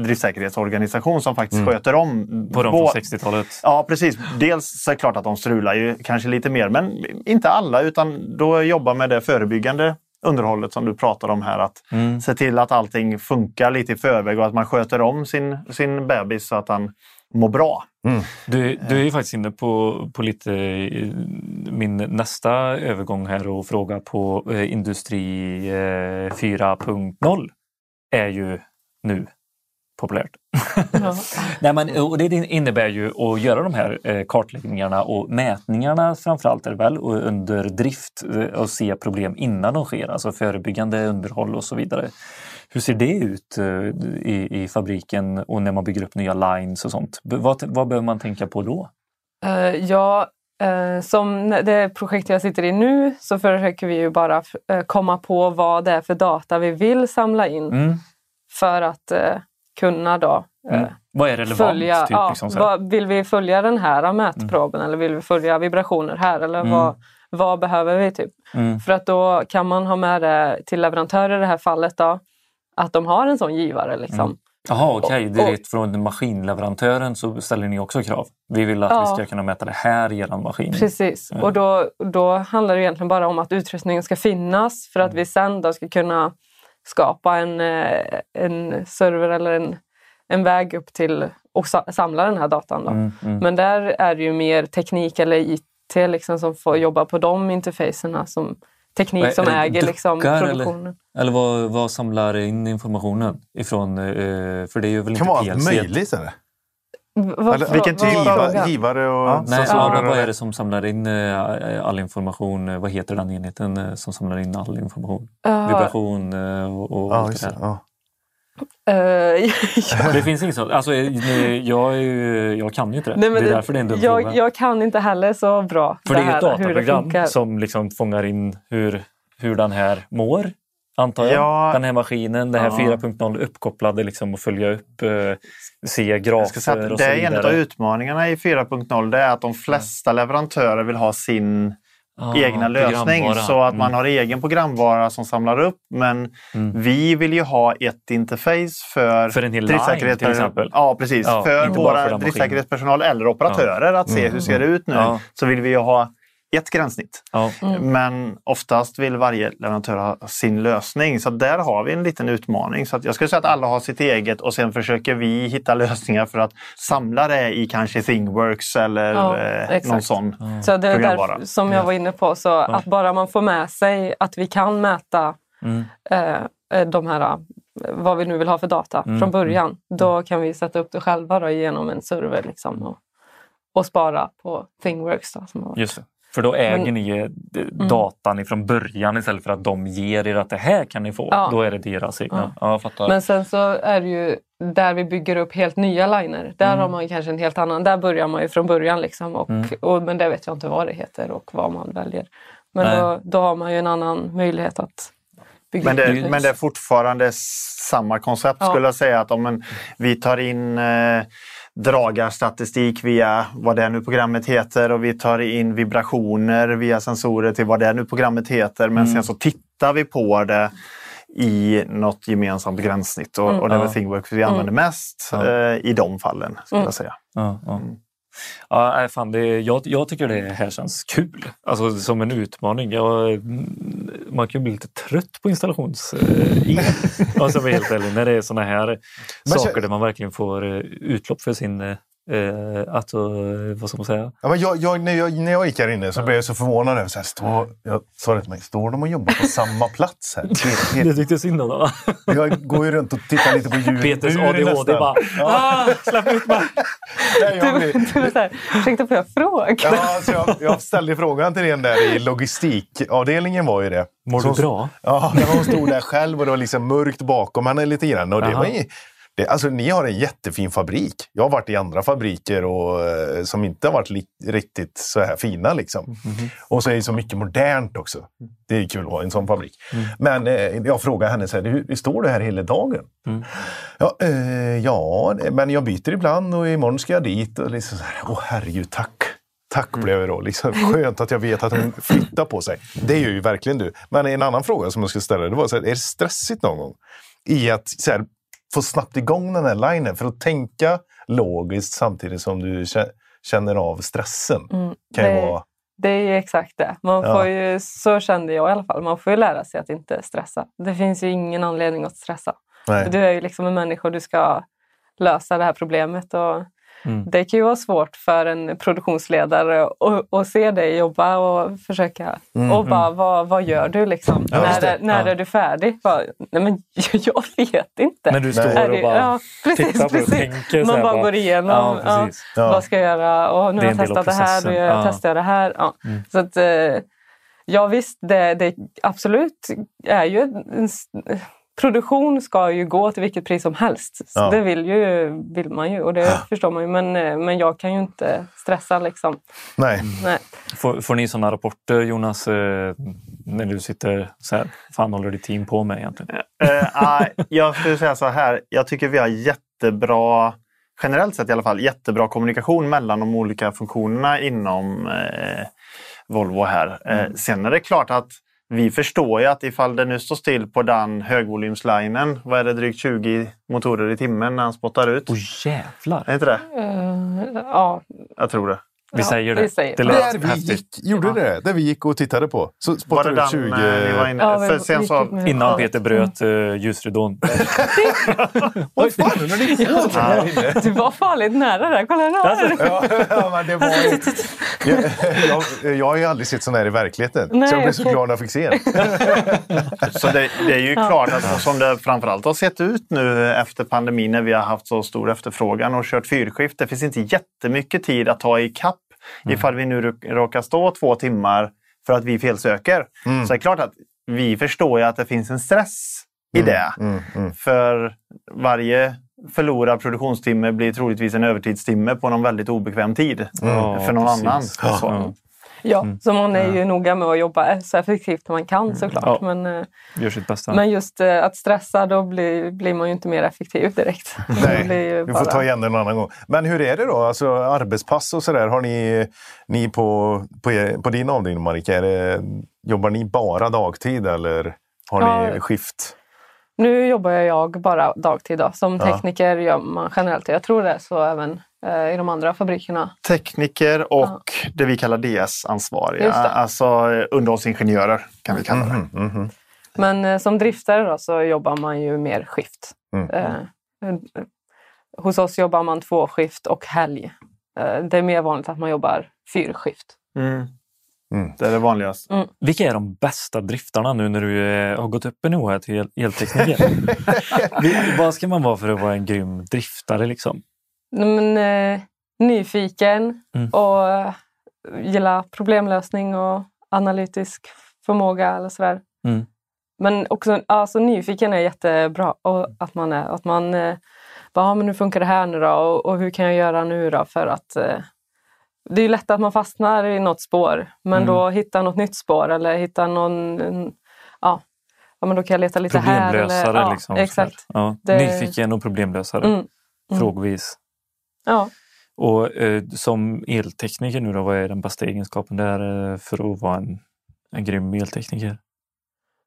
S5: driftsäkerhetsorganisation som faktiskt sköter om
S1: På de från 60-talet.
S5: Ja, precis. Dels så är det klart att de strular ju kanske lite mer, men inte alla, utan då jobba med det förebyggande underhållet som du pratar om här. Att
S1: Mm.
S5: se till att allting funkar lite i förväg och att man sköter om sin, sin bebis så att han mår bra.
S1: Du, du är ju faktiskt inne på, på lite eh, min nästa övergång här och fråga på eh, Industri eh, 4.0 är ju nu populärt.
S6: Ja.
S1: Nej, men, och det innebär ju att göra de här eh, kartläggningarna och mätningarna framförallt är väl och under drift eh, och se problem innan de sker, alltså förebyggande underhåll och så vidare. Hur ser det ut eh, i, i fabriken och när man bygger upp nya lines och sånt? Vad, vad behöver man tänka på då?
S6: Eh, ja, eh, som det projekt jag sitter i nu så försöker vi ju bara komma på vad det är för data vi vill samla in
S1: Mm.
S6: för att eh, kunna då eh,
S1: Mm. Vad är relevant?
S6: följa,
S1: typ,
S6: ja,
S1: liksom
S6: vad, vill vi följa den här mätproben eller vill vi följa vibrationer här eller
S1: Mm.
S6: vad, vad behöver vi? typ?
S1: Mm.
S6: För att då kan man ha med det till leverantörer i det här fallet då, att de har en sån givare. Liksom.
S1: Jaha, okej.
S6: Och-
S1: Direkt från maskinleverantören så ställer ni också krav. Vi vill att vi
S6: Ja.
S1: ska kunna mäta det här i er maskin.
S6: Precis. Och då, då handlar det egentligen bara om att utrustningen ska finnas för att vi sen då ska kunna skapa en, eh, en server eller en, en väg upp till och sa- samla den här datan. Då.
S1: Mm, mm.
S6: Men där är det ju mer teknik eller IT liksom som får jobba på de interfacerna. Som, teknik som äger liksom
S1: duckar eller?
S6: produktionen.
S1: Eller vad, vad samlar in informationen ifrån? eh, För det är ju väl
S4: Det
S1: inte
S4: kan vara allt
S1: PLC?
S4: möjligt. Eller,
S6: vad-
S5: vilken typ av-
S4: Giva, givare och
S5: Ja.
S1: Nej,
S4: sensorer
S1: vad är det som samlar in eh, all information? Vad heter den enheten eh, som samlar in all information?
S6: Ja,
S1: Vibration eh, och, och
S4: Ja,
S1: allt det
S4: det.
S1: där.
S4: Ja.
S6: ja.
S1: Det finns inget sånt. Alltså, jag, är ju, jag kan ju inte det.
S6: Nej, men
S1: det är därför det är en dum
S6: jag,
S1: fråga.
S6: jag kan inte heller så bra
S1: För det är ju ett
S6: det
S1: dataprogram som liksom fångar in hur, hur den här mår. Antar jag.
S5: Ja.
S1: Den här maskinen, det här
S5: Ja.
S1: 4.0 uppkopplade liksom och följa upp, eh, se
S5: säga
S1: grafer och
S5: det
S1: så
S5: är en av
S1: vidare.
S5: utmaningarna i 4.0. Det är att de flesta leverantörer vill ha sin
S1: Ah,
S5: egna lösning. Så att man
S1: Mm.
S5: har egen programvara som samlar upp. Men
S1: Mm.
S5: vi vill ju ha ett interface för,
S1: För en hel line, till exempel.
S5: Ja, precis.
S1: Ja,
S5: för våra
S1: för den
S5: driftssäkerhetspersonal eller operatörer att se hur ser det ut nu.
S1: Ja.
S5: Så vill vi ju ha ett gränssnitt.
S1: Ja.
S5: Men oftast vill varje leverantör ha sin lösning. Så där har vi en liten utmaning. Så att jag skulle säga att alla har sitt eget och sen försöker vi hitta lösningar för att samla det i kanske ThingWorks eller
S6: Ja,
S5: eh, någon sån.
S6: Så det är därför, som jag var inne på, så att bara man får med sig att vi kan mäta
S1: Mm.
S6: eh, de här, eh, vad vi nu vill ha för data
S1: Mm,
S6: från början. Då kan vi sätta upp det själva då, genom en server liksom, och, och spara på ThingWorks. Då, som har varit.
S1: Just det. För då äger
S6: Men-
S1: ni d- datan ifrån början istället för att de ger er att det här kan ni få.
S6: Ja.
S1: Då är det deras egna. Ja, fattar.
S6: Men sen så är det ju där vi bygger upp helt nya liner. Där
S1: Mm.
S6: har man ju kanske en helt annan. Där börjar man ju från början. Liksom, och, och, men det vet jag inte vad det heter och vad man väljer. Men då, då har man ju en annan möjlighet att bygga
S5: Men
S6: upp
S5: det,
S6: ett
S5: men det är fortfarande samma koncept
S6: Ja.
S5: skulle jag säga. att om en, vi tar in eh, dragarstatistik via vad det nu programmet heter och vi tar in vibrationer via sensorer till vad det nu programmet heter. Men sen så tittar vi på det i något gemensamt gränssnitt och, och det är. ThingWorks vi använder mest
S1: Ja.
S5: eh, i de fallen. skulle jag säga.
S1: Ja, ja.
S5: Mm.
S1: Ja, fan, det, jag, jag tycker det här känns kul. Alltså som en utmaning. Jag, man kan ju bli lite trött på installations eh, alltså, helt ärlig, när det är såna här
S4: så-
S1: saker där man verkligen får eh, utlopp för sin... Eh, alltså, vad ska man säga?
S4: Ja, men jag, jag, när, jag, när jag gick här inne så blev jag så förvånad över så här, står, jag sa det till mig, står de och jobbar på samma plats här? Det-
S1: Det
S4: det-
S1: tyckte synd om dem.
S4: Jag går ju runt och tittar lite på djur.
S1: Peters ADHD
S4: nästan.
S1: bara ah, släpp ut mig!
S4: Nej, jag,
S6: Du,
S4: blir,
S6: du var så här, ursäkta får jag fråga?
S4: ja, alltså jag, jag ställde frågan till en där i logistikavdelningen var ju det.
S1: Mår
S4: Så-
S1: du bra?
S4: Ja, när hon stod där själv och det var liksom mörkt bakom henne lite grann. Och det
S1: Jaha.
S4: var ju, det, alltså, ni har en jättefin fabrik. Jag har varit i andra fabriker och, eh, som inte har varit li, riktigt så här fina. Liksom.
S1: Mhm.
S4: Och så är det så mycket modernt också. Det är kul att ha en sån fabrik.
S1: Mm.
S4: Men eh, jag frågade henne, så här, hur, står du här hela dagen?
S1: Mm.
S4: Ja, eh, ja, men jag byter ibland och imorgon ska jag dit. Och liksom så här, Åh herregud, tack. Tack
S1: Mm.
S4: blev det då. Liksom, skönt att jag vet att hon flyttar på sig. Det gör ju verkligen du. Men en annan fråga som jag skulle ställa, det var så här, är det stressigt någon gång? I att så här, få snabbt igång den här linen för att tänka logiskt samtidigt som du kä- känner av stressen.
S6: Mm,
S4: Kan ju
S6: det-
S4: vara...
S6: Det är ju exakt det. Man
S4: Ja.
S6: får ju, så kände jag i alla fall. Man får ju lära sig att inte stressa. Det finns ju ingen anledning att stressa.
S4: Nej.
S6: Du är ju liksom en människa och du ska lösa det här problemet. Och
S1: Mm.
S6: Det kan ju vara svårt för en produktionsledare att, se dig jobba och försöka. Och bara, vad, vad gör du liksom?
S4: Mm, Ja,
S6: när är, när
S1: Ja.
S6: är du färdig? Bara, Nej men jag vet inte.
S1: När du står
S6: Är
S1: och
S6: det-
S1: bara
S6: ja, precis,
S1: tittar på det och
S6: precis.
S1: tänker
S6: Man bara
S1: bara,
S6: går igenom.
S1: Ja, precis.
S6: Vad ska jag göra? Och nu har jag testat det här, nu
S1: Ja.
S6: testar jag det här. Ja.
S1: Mm.
S6: Så att, eh, ja visst, det, det absolut är ju en, produktion ska ju gå till vilket pris som helst. Så
S4: Ja.
S6: Det vill, ju, vill man ju och det förstår man ju. Men, eh, men jag kan ju inte stressa liksom.
S4: Nej.
S6: Nej.
S1: Får, får ni sådana rapporter Jonas, eh, när du sitter så här, fan håller ditt team på med egentligen?
S5: Nej, jag skulle säga så här. Jag tycker vi har jättebra, generellt sett i alla fall, jättebra kommunikation mellan de olika funktionerna inom eh, Volvo här. Eh, sen är det klart att vi förstår ju att ifall det nu står still på den högvolymslinen, vad är det, drygt 20 motorer i timmen när han spottar ut?
S1: Åh jävlar!
S5: Är inte det?
S6: Eh, ja,
S5: Jag tror det.
S1: Vi
S6: Ja,
S1: säger det.
S6: vi säger
S1: det
S6: det.
S1: lät
S4: Där vi
S1: häftigt.
S4: gick, gjorde det det? Där vi gick och tittade på. Så
S5: Var
S4: spottade
S5: det den
S4: 20...
S5: när ni var inne?
S6: Ja,
S5: För sen så,
S1: Innan
S6: Ja.
S1: Peter bröt uh, ljusridån.
S4: Vad fan är ni på för här inne?
S6: Du var farligt nära där. Kolla där!
S4: Ja, ja, men det var ju... jag, jag, jag har ju aldrig sett sån här i verkligheten.
S6: Nej,
S4: så jag blev så glad när jag fick se det.
S5: så det, det är ju klart att som det framförallt har sett ut nu efter pandemin när vi har haft så stor efterfrågan och kört fyrskift. Det finns inte jättemycket tid att ta i kapp ifall vi nu råk- råkar stå två timmar för att vi felsöker. Så det är klart att vi förstår ju att det finns en stress i det.
S4: Mm, mm.
S5: För varje förlorad produktionstimme blir troligtvis en övertidstimme på någon väldigt obekväm tid för någon
S1: precis.
S5: annan.
S1: Ja. Ja.
S6: Ja, så man är ju noga med att jobba så effektivt man kan såklart.
S1: Ja.
S6: Men, eh,
S1: Gör sitt bästa.
S6: men just eh, att stressa, då blir, blir man ju inte mer effektiv direkt.
S4: Nej, vi får ta igen det någon annan gång. Men hur är det då? Alltså arbetspass och sådär. Har ni, ni på, på, er, på din avdelning Marika, det, jobbar ni bara dagtid eller har ni
S6: Ja.
S4: skift?
S6: Nu jobbar jag bara dagtid. Då. Som
S4: Ja.
S6: tekniker gör man generellt, jag tror det är så även i de andra fabrikerna.
S5: Tekniker och det vi kallar DS-ansvariga. Alltså eh, underhållsingenjörer kan vi kalla det.
S4: Mhm, mhm.
S6: Men eh, som driftare då, så jobbar man ju mer skift.
S4: Mm.
S6: Eh, eh, hos oss jobbar man två skift och helg. Eh, det är mer vanligt att man jobbar fyrskift.
S5: Mm.
S4: Mm.
S5: Det är det vanligaste.
S1: Vilka är de bästa driftarna nu när du eh, har gått upp en här till el- eltekniker? Vad ska man vara för att vara en grym driftare liksom?
S6: Men, eh, nyfiken
S1: Mm.
S6: och eh, gilla problemlösning och analytisk förmåga eller sådär.
S1: Mm.
S6: Men också alltså, nyfiken är jättebra. Och att man är att man eh, bara, "Ja, men hur funkar det här nu då? Och, och hur kan jag göra nu då? För att eh, det är ju lätt att man fastnar i något spår. Men
S1: Mm.
S6: då hitta något nytt spår eller hitta någon... en- Ja, ja men då kan jag leta lite här.
S1: Problemlösare
S6: Eller, ja,
S1: liksom.
S6: Exakt.
S1: Ja,
S6: Det-
S1: Nyfiken och problemlösare.
S6: Mm. Mm.
S1: Frågvis.
S6: Ja.
S1: Och eh, som eltekniker nu då, vad är den bästa egenskapen där eh, för att vara en, en grym eltekniker?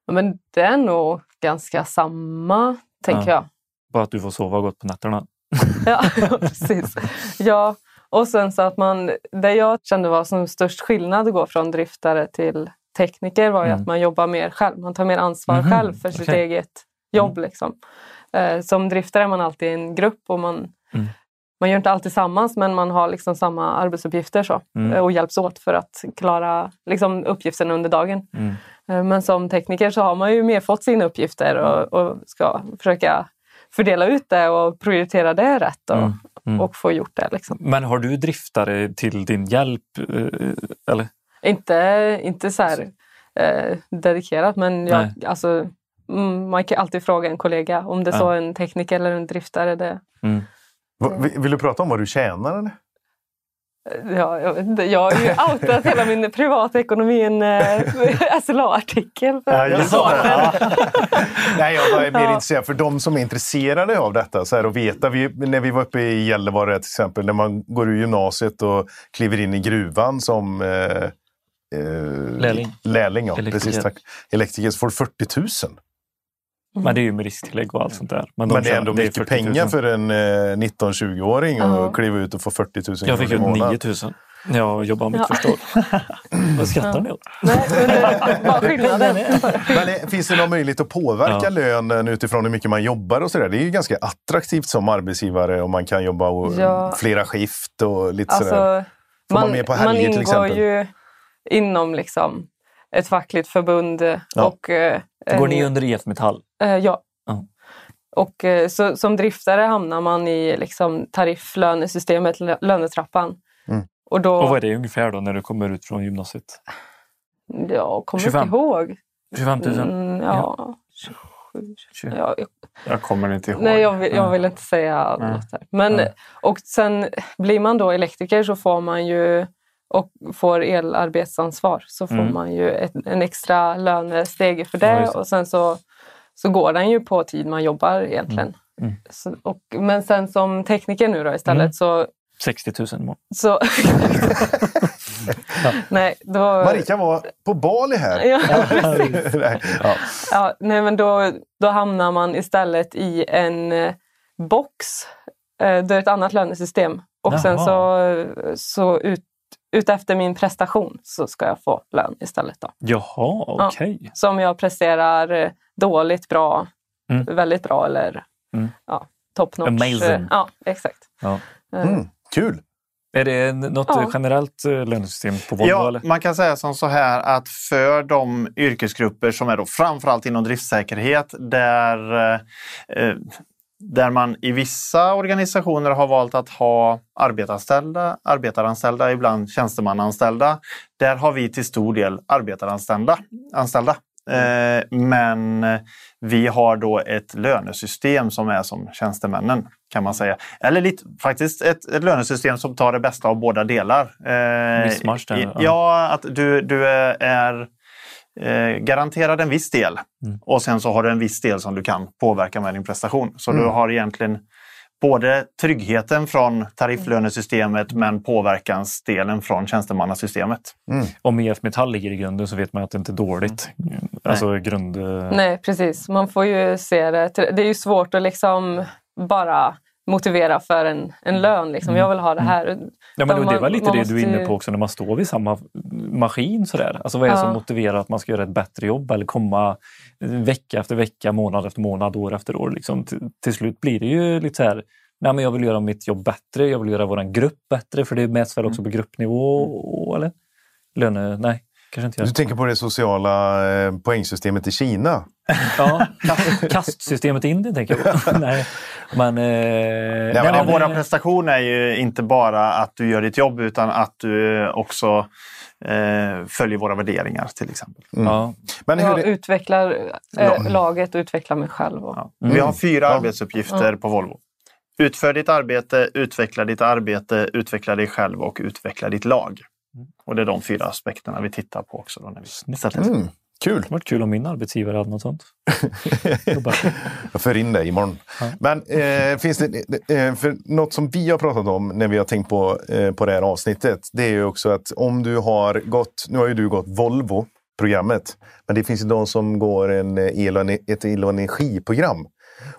S6: Ja, Men det är nog ganska samma, tänker jag.
S1: Bara att du får sova gott på nätterna.
S6: Ja, precis. Ja, och sen så att man, det jag kände var som störst skillnad att gå från driftare till tekniker var ju
S1: Mm.
S6: att man jobbar mer själv. Man tar mer ansvar
S1: Mhm,
S6: själv för sitt eget jobb. Liksom. Eh, som driftare är man alltid i en grupp och man,
S1: Mm.
S6: Man gör inte alltid tillsammans men man har liksom samma arbetsuppgifter så,
S1: Mm.
S6: eh, och hjälps åt för att klara liksom, uppgiften under dagen.
S1: Mm.
S6: Eh, Men som tekniker så har man ju mer fått sina uppgifter och, och ska försöka fördela ut det och prioritera det rätt och,
S1: Mm. Mm.
S6: och få gjort det. Liksom.
S1: Men har du driftare till din hjälp? eh, Eller?
S6: Inte, inte så här eh, dedikerat men jag,
S1: Nej.
S6: alltså, mm, man kan alltid fråga en kollega om det är så en tekniker eller en driftare. Det,
S1: Mm.
S4: Vill vill du prata om vad du tjänar? Eller?
S6: ja, jag, vet inte, jag har ju outat hela min privatekonomi i en eh, SLA-artikel.
S5: Ja, just.
S4: Nej, jag var mer
S6: Ja.
S4: intresserad för de som är intresserade av detta. Så här, att veta, vi, när vi var uppe i Gällivare till exempel, när man går ur gymnasiet och kliver in i gruvan som eh, eh,
S1: Lärling.
S4: lärling ja,
S1: Elektriker.
S4: precis, tack. Elektriker så får du 40 000.
S1: Men det är ju med risktillägg och allt sånt där. de
S4: Men det är ändå mycket
S1: 40 000.
S4: pengar för en eh, 19-20-åring
S6: Ja.
S4: att kliva ut och få 40 000
S1: Jag fick
S4: kronor
S1: ut
S4: i
S1: 9
S4: månaden.
S1: 000 när jag jobbade mitt
S6: Ja.
S1: förstår. Vad skrattar ni åt?
S6: Men det är.
S4: Men eh, finns det någon möjlighet att påverka
S1: Ja.
S4: lönen utifrån hur mycket man jobbar och sådär? Det är ju ganska attraktivt som arbetsgivare om man kan jobba och
S6: Ja.
S4: flera skift och lite sådär.
S6: Alltså,
S4: Får man
S6: man,
S4: med på
S6: man
S4: helger till
S6: ingår
S4: exempel?
S6: ju inom liksom ett fackligt förbund.
S4: Ja.
S6: Och, eh,
S1: Går ni under IF Metall?
S6: Eh, ja.
S1: Ja.
S6: Och eh, så, som driftare hamnar man i liksom, tarifflönesystemet, lö- lönetrappan.
S4: Mm.
S6: Och då,
S1: Och vad är det ungefär då när du kommer ut från gymnasiet?
S6: jag kommer
S1: 25?
S6: inte ihåg.
S1: 25 000?
S6: Mm, ja. 27,
S1: 20.
S6: ja, jag,
S5: Jag kommer inte ihåg.
S6: nej, jag vill, jag
S1: Ja.
S6: vill inte säga
S5: Nej.
S6: något där. Men,
S1: Nej.
S6: och sen blir man då elektriker så får man ju och får elarbetsansvar så får
S1: Mm.
S6: man ju ett, en extra lönesteg för det. och sen så, så går den ju på tid man jobbar egentligen.
S1: Mm.
S6: Så, och, men sen som tekniker nu då istället
S1: Mm.
S6: så,
S1: 60 000 i månaden.
S6: så Nej, då...
S4: Marika var på Bali här.
S6: Ja.
S4: Nej, ja.
S6: Ja, nej, men då, då hamnar man istället i en eh, box. Eh, det är ett annat lönesystem. Och sen så, så ut, ut efter min prestation så ska jag få lön istället. Då.
S1: Jaha, okej.
S6: Så om jag presterar eh, dåligt, bra,
S1: Mm.
S6: väldigt bra eller
S1: Mm.
S6: ja, top notch.
S1: Amazing.
S6: Ja, exakt.
S1: Ja.
S6: Eh,
S4: Mm, kul!
S1: Är det något
S6: Ja.
S1: generellt eh, lönesystem på Volvo?
S5: Ja,
S1: eller?
S5: man kan säga som så här att för de yrkesgrupper som är då framförallt inom driftsäkerhet där, eh, där man i vissa organisationer har valt att ha arbetanställda, arbetaranställda, ibland tjänstemannaanställda. Där har vi till stor del arbetaranställda. Anställda. Eh, men vi har då ett lönesystem som är som tjänstemännen kan man säga. Eller lite, faktiskt ett, ett lönesystem som tar det bästa av båda delar. Eh,
S1: Missmatch ja.
S5: ja, att du, du är eh, garanterad en viss del
S1: Mm.
S5: och sen så har du en viss del som du kan påverka med din prestation. Så
S4: Mm.
S5: du har egentligen både tryggheten från tarifflönesystemet men påverkansdelen från tjänstemannasystemet.
S1: Om IF Metall ligger i grunden så vet man att det inte är dåligt. Alltså grund... eh,
S6: Nej, precis. Man får ju se det. Det är ju svårt att liksom bara motivera för en, en lön. Liksom. Jag vill ha det här.
S1: Ja, men
S6: Utan
S1: det var
S6: man-
S1: lite
S6: man
S1: det du är inne på också när man står vid samma maskin. Sådär. Alltså vad är det som
S6: Ja.
S1: motiverar att man ska göra ett bättre jobb eller komma vecka efter vecka, månad efter månad, år efter år. Liksom. Till, slut blir det ju lite så här, nej men jag vill göra mitt jobb bättre, jag vill göra våran grupp bättre för det mäts väl också på gruppnivå eller? Löne, nej, kanske inte
S4: Du tänker på det sociala eh, poängsystemet i Kina?
S1: Ja, kast, kastsystemet i Indien tänker jag på. nej, men, eh, nej,
S5: Men
S1: men,
S5: våra
S1: eh,
S5: prestationer är ju inte bara att du gör ditt jobb utan att du också eh, följer våra värderingar till exempel.
S1: ja,
S4: Men hur
S6: Jag
S4: det,
S6: utvecklar eh, laget och utvecklar mig själv. Och,
S5: Ja.
S1: Mm.
S5: Vi har fyra
S4: Ja.
S5: arbetsuppgifter på Volvo. Utför ditt arbete, utveckla ditt arbete, utveckla dig själv och utveckla ditt lag. Och det är de fyra aspekterna vi tittar på också. Då när vi sätter
S4: mm, kul!
S1: det var kul om min arbetsgivare hade något sånt.
S4: Jag för in det imorgon. Men eh, finns det, eh, för något som vi har pratat om när vi har tänkt på, eh, på det här avsnittet. Det är ju också att om du har gått, nu har ju du gått Volvo-programmet. Men det finns ju de som går en el och, ett el och energiprogram.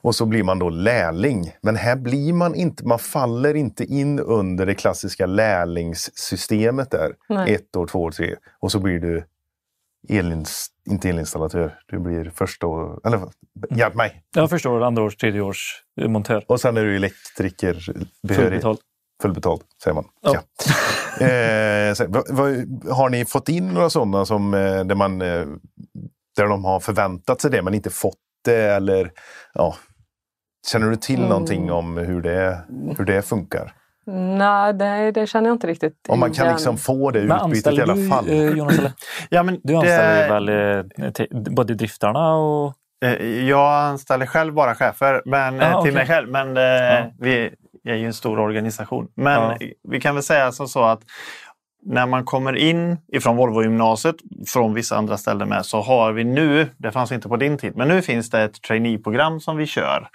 S4: Och så blir man då lärling. Men här blir man inte, man faller inte in under det klassiska lärlingssystemet där.
S6: Nej.
S4: Ett år, två år, tre. Och så blir du elins, inte elinstallatör. Du blir första år, eller hjälp mig.
S1: Jag förstår, andra års, tredje års montör.
S4: Och sen är du elektriker, behörig,
S1: Fullbetald.
S4: fullbetald, säger man.
S1: Ja.
S4: Ja. eh, så, vad, vad, har ni fått in några sådana som, eh, där, man, eh, där de har förväntat sig det men inte fått? Eller, ja, känner du till
S6: Mm.
S4: någonting om hur det, hur det funkar?
S6: nej, det, det känner jag inte riktigt
S4: Om man kan
S6: igen.
S4: liksom få det
S1: Men
S4: utbytet i alla
S1: du,
S4: fall.
S1: eh, Jonas? Eller?
S5: Ja, men
S1: Du anställer
S5: det-
S1: väl eh, te- både driftarna och...
S5: Eh, Jag anställer själv bara chefer men, eh,
S1: Ah,
S5: till
S1: okej.
S5: mig själv. Men eh,
S1: Ja.
S5: vi är ju en stor organisation. Men
S1: Ja.
S5: vi kan väl säga som så att när man kommer in ifrån Volvo gymnasiet från vissa andra ställen med så har vi nu, det fanns inte på din tid, men nu finns det ett traineeprogram som vi kör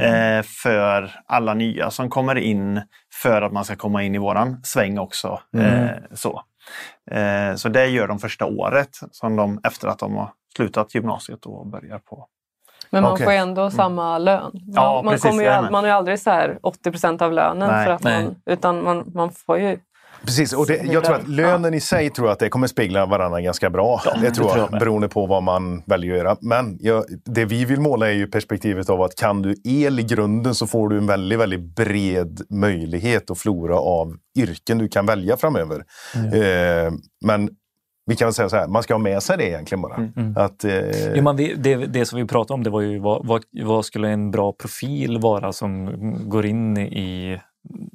S5: eh, för alla nya som kommer in för att man ska komma in i våran sväng också. Eh, så. Eh, så det gör de första året som de, efter att de har slutat gymnasiet och börjar på
S6: Men man
S4: Okej.
S6: får ändå samma lön. Man,
S5: Ja,
S6: man,
S5: precis,
S6: kommer ju, man har ju aldrig så här 80 procent av lönen.
S5: Nej.
S6: för att man, utan man, man får ju...
S4: Precis, och det, jag tror att lönen i sig tror att det kommer spegla varandra ganska bra. tror
S1: det tror
S4: jag, beroende på vad man väljer att göra. Men jag, det vi vill måla är ju perspektivet av att kan du el i grunden så får du en väldigt, väldigt bred möjlighet och flora av yrken du kan välja framöver. Eh, men vi kan väl säga så här, man ska ha med sig det egentligen bara. Att, eh,
S1: Jo, vi, det, det som vi pratade om det var ju vad, vad, vad skulle en bra profil vara som går in i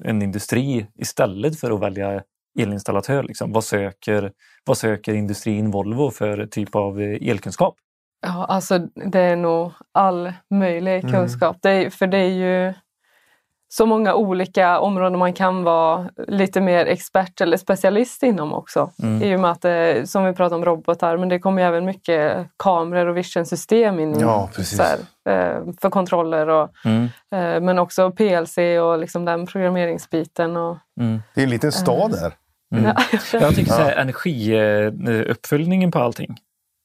S1: en industri istället för att välja elinstallatör. Liksom. Vad, söker, vad söker industrin Volvo för typ av eh, elkunskap?
S6: Ja, alltså det är nog all möjlig
S1: Mm.
S6: kunskap. Det är, för det är ju så många olika områden man kan vara lite mer expert eller specialist inom också.
S1: Mm.
S6: I och med att det, som vi pratar om robotar, men det kommer ju även mycket kameror och visionsystem in
S4: Ja, precis.
S6: så här, eh, för kontroller. Och,
S1: Mm.
S6: eh, men också PLC och liksom den programmeringsbiten. Och,
S1: Mm.
S4: det är en liten stad där.
S1: Mm.
S6: Ja,
S1: Jag tycker så här, energiuppföljningen på allting.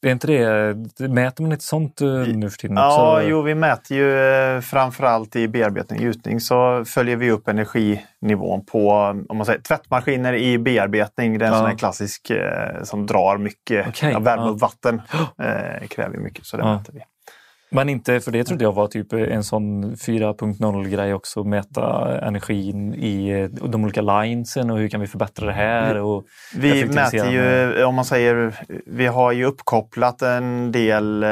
S1: Är inte det, mäter man inte sånt eh, nu för tiden
S5: Ja,
S1: också?
S5: jo, vi mäter ju eh, framförallt i bearbetning och gjutning så följer vi upp energinivån på om man säger, tvättmaskiner i bearbetning. Det är en
S1: Ja.
S5: sån klassisk eh, som drar mycket.
S1: Okej,
S5: ja, värme
S1: ja.
S5: och vatten eh, kräver mycket, så det
S1: Ja.
S5: mäter vi.
S1: Men inte, för det trodde jag var typ en sån 4.0 grej också, mäta energin i de olika linesen och hur kan vi förbättra det här? Och
S5: Vi mäter ju, om man säger, vi har ju uppkopplat en del eh,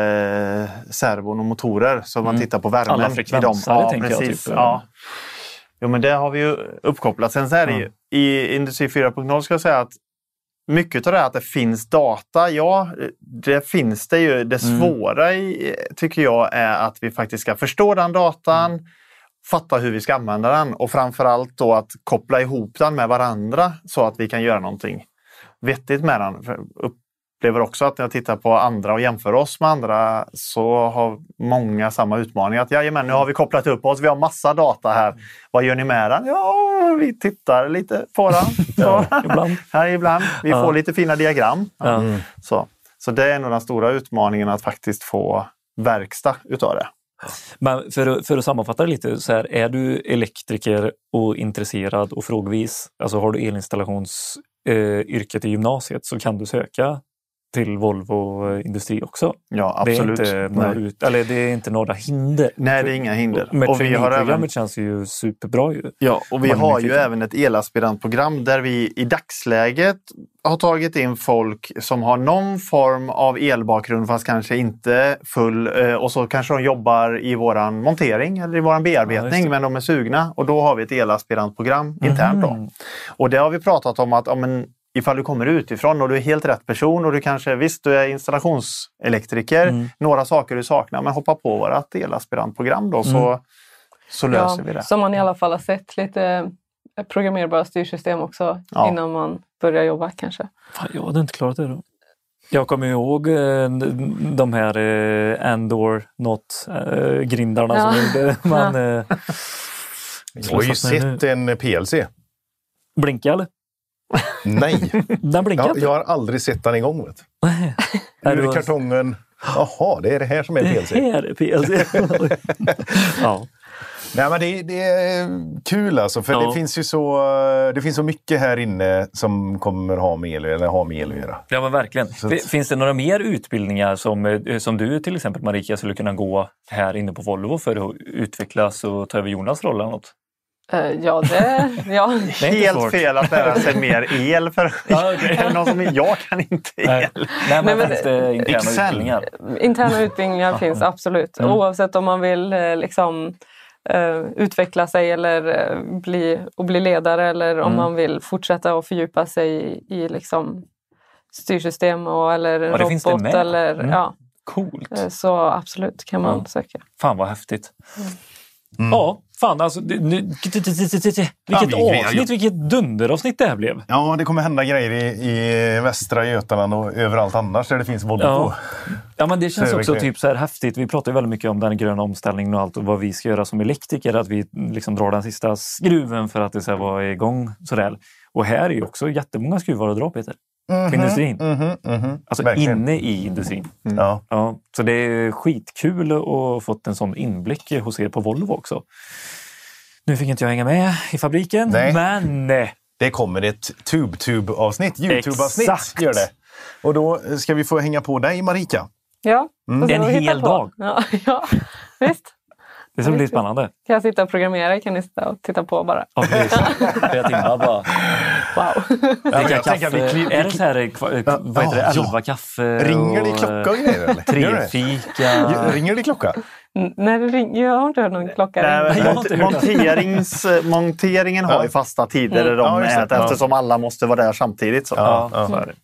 S5: servon och motorer så man
S1: Mm.
S5: tittar på värmen.
S1: Alla frekvenser.
S5: Ja,
S1: tänker jag,
S5: precis.
S1: typ.
S5: Ja. Jo, men det har vi ju uppkopplat. Sen så är det ju, i Industri 4.0 ska jag säga att mycket av det här att det finns data, ja, det finns det ju. Det
S1: Mm.
S5: svåra i, tycker jag är att vi faktiskt ska förstå den datan,
S1: Mm.
S5: fatta hur vi ska använda den och framförallt då att koppla ihop den med varandra så att vi kan göra någonting vettigt med den. Upplever också att när jag tittar på andra och jämför oss med andra så har många samma utmaning. Att jajamän, nu har vi kopplat upp oss, vi har massa data här. Vad gör ni med den? Ja, vi tittar lite på den. Så,
S1: ibland.
S5: här ibland. Vi
S1: Ja.
S5: får lite fina diagram.
S1: Ja.
S5: Så, så det är nog den stora utmaningen att faktiskt få verkstad utav det.
S1: Men för, att- för att sammanfatta det lite, så här, är du elektriker och intresserad och frågvis, alltså har du elinstallationsyrket eh, i gymnasiet så kan du söka till Volvo Industri också.
S5: Ja, absolut.
S1: Det är inte några, ut, eller det är inte några hinder.
S5: Nej, det är inga hinder.
S1: Men
S5: Och vi har även-
S1: känns ju superbra ju.
S5: Ja, och vi
S1: Man
S5: har ju även ett elaspirantprogram där vi i dagsläget har tagit in folk som har någon form av elbakgrund fast kanske inte full eh, och så kanske de jobbar i våran montering eller i våran
S1: Ja,
S5: bearbetning
S1: det.
S5: men de är sugna och då har vi ett elaspirantprogram internt. Då.
S1: Mhm.
S5: Och det har vi pratat om att ja, men, ifall du kommer utifrån och du är helt rätt person och du kanske, visst du är installationselektriker,
S1: Mm.
S5: några saker du saknar, men hoppa på vårt elaspirantprogram då så,
S1: Mm.
S5: så löser vi det.
S6: Som man i alla fall har sett lite programmerbara styrsystem också
S5: Ja.
S6: innan man börjar jobba kanske.
S1: Fan, jag hade inte klarat det då. Jag kommer ihåg eh, de här eh, Andor not eh, grindarna
S6: Ja.
S1: som gjorde. Man, eh,
S4: Jag har ju sett en PLC.
S1: Blinka eller?
S4: Nej,
S1: Den blinkar
S4: jag, jag har aldrig sett den igång. Vet. Ur kartongen. Jaha, det är det här som är
S1: Det
S4: PLC.
S1: här är PLC. ja.
S4: Nej, men det, det är kul alltså, för
S1: Ja.
S4: det finns ju så, det finns så mycket här inne som kommer ha med el, eller ha med el att göra.
S1: ja, men verkligen. Det-
S4: att-
S1: Finns det några mer utbildningar som, eh, som du till exempel Marika skulle kunna gå här inne på Volvo för att utvecklas och ta över Jonas roll eller något?
S6: Eh, ja, det... Ja.
S1: Det är
S5: Helt
S1: svårt.
S5: fel att lära sig mer el. För
S1: Ja,
S5: det någon som, jag kan inte el.
S1: Nej
S6: Nej, men
S1: finns det interna
S4: Excel.
S1: utbildningar?
S6: Interna utbildningar finns absolut.
S1: Mm.
S6: Oavsett om man vill eh, liksom, eh, utveckla sig eller eh, bli, och bli ledare eller om
S1: Mm.
S6: man vill fortsätta att fördjupa sig i, i liksom, styrsystem och, eller en
S1: Ja, det finns det
S6: robot.
S1: med.
S6: Eller,
S1: Mm.
S6: ja,
S1: Coolt.
S6: eh, så absolut kan man
S1: Ja.
S6: söka.
S1: Fan vad häftigt.
S4: Mm.
S1: Ja, fan alltså. Vilket avsnitt, vilket dunderavsnitt det här blev.
S4: Ja, det kommer hända grejer i, i västra Götaland och överallt annars där det finns Volvo.
S1: Ja. Ja, men det känns också typ så här häftigt. Vi pratar ju väldigt mycket om den gröna omställningen och allt och vad vi ska göra som elektriker. Att vi liksom drar den sista skruven för att det ska vara igång. Sådär. Och här är ju också jättemånga skruvar att dra Peter.
S4: Mhm,
S1: På industrin.
S4: mhm, mhm.
S1: Alltså
S4: Verkligen.
S1: inne i industrin.
S4: Ja.
S1: Ja, så det är skitkul att ha fått en sån inblick hos er på Volvo också. Nu fick inte jag hänga med i fabriken,
S4: Nej.
S1: men eh,
S4: Det kommer ett TubeTube-avsnitt, YouTube-avsnitt
S1: Exakt.
S4: gör det. Och då ska vi få hänga på dig Marika.
S6: Ja,
S4: Mm.
S1: En hel
S6: på.
S1: dag.
S6: Ja, ja, visst.
S1: det ska bli spännande.
S6: Kan jag sitta och programmera kan ni sitta och titta på bara.
S1: Ja, precis. Flera timmar bara.
S6: Wow.
S1: Dricka
S4: jag tänker att vi
S1: kaffe.
S4: kliv-
S1: Är det så här, kva-
S4: Ja,
S1: vad heter det,
S4: ja, ja.
S1: elva kaffe?
S4: Ringer det
S1: och,
S4: klocka och grejer? Eller?
S1: Trefika.
S4: Ringer det klocka?
S6: N- När det ring, jag har inte hört någon klocka
S5: Nej,
S1: det.
S5: monterings, eh, monteringen har ju fasta tider
S6: Mm.
S5: de
S4: Ja,
S5: eftersom alla måste vara där samtidigt. Så.
S4: Ja,
S5: Ja,
S4: ja.
S5: så är det.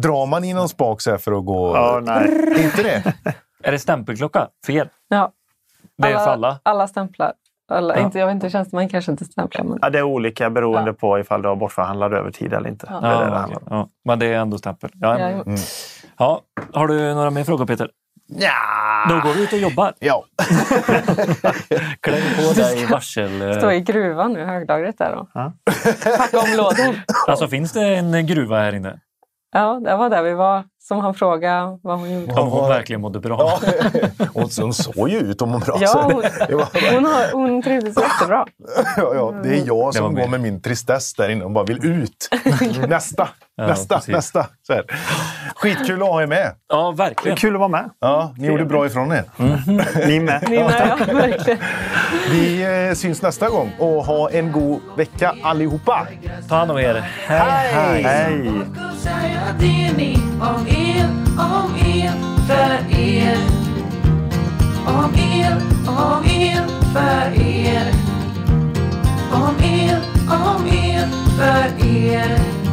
S4: Drar man i någon spak så här för att gå...
S5: Ja, nej.
S4: Inte det?
S1: Är det stämpelklocka? Fel.
S6: Ja.
S1: Det är för alla.
S6: alla stämplar. Alla,
S1: Ja.
S6: inte, jag vet inte, tjänsteman kanske inte stämplar. Men...
S5: Ja, det är olika beroende
S6: Ja.
S5: på ifall du har bortförhandlad övertid eller inte.
S6: Ja.
S5: Det är det det
S1: Ja, men det är ändå stämpel. Ja,
S6: Ja,
S1: ja. Har du några mer frågor Peter?
S4: Ja.
S1: Då går vi ut och jobbar.
S4: Ja.
S1: Kläm på dig varsel...
S6: Stå i gruvan nu, höglagret där och
S5: Ja.
S6: packa om lådor.
S1: Alltså finns det en gruva här inne?
S6: Ja, det var där vi var. Som han frågade vad hon gjorde.
S1: Om hon verkligen mådde bra.
S4: Ja. Hon, hon såg ju ut om hon bra.
S6: Ja,
S4: så
S6: hon, hon, har, hon trivdes jättebra.
S4: ja, ja, det är jag som
S1: med.
S4: går med min tristess där inne och bara vill ut. Nästa,
S1: Ja,
S4: nästa,
S1: precis.
S4: nästa. Så här. Skitkul att ha er med.
S1: Ja, verkligen.
S5: Kul att vara med.
S4: Ja, ni gjorde bra ifrån er.
S5: Ni med.
S6: Ni med, ja, verkligen.
S4: Vi eh, syns nästa gång och ha en god vecka allihopa.
S1: Ta hand om er. Hej, hej.
S5: Hej!
S7: el, om el för er. Om el, om el för er. Om el, om el för er.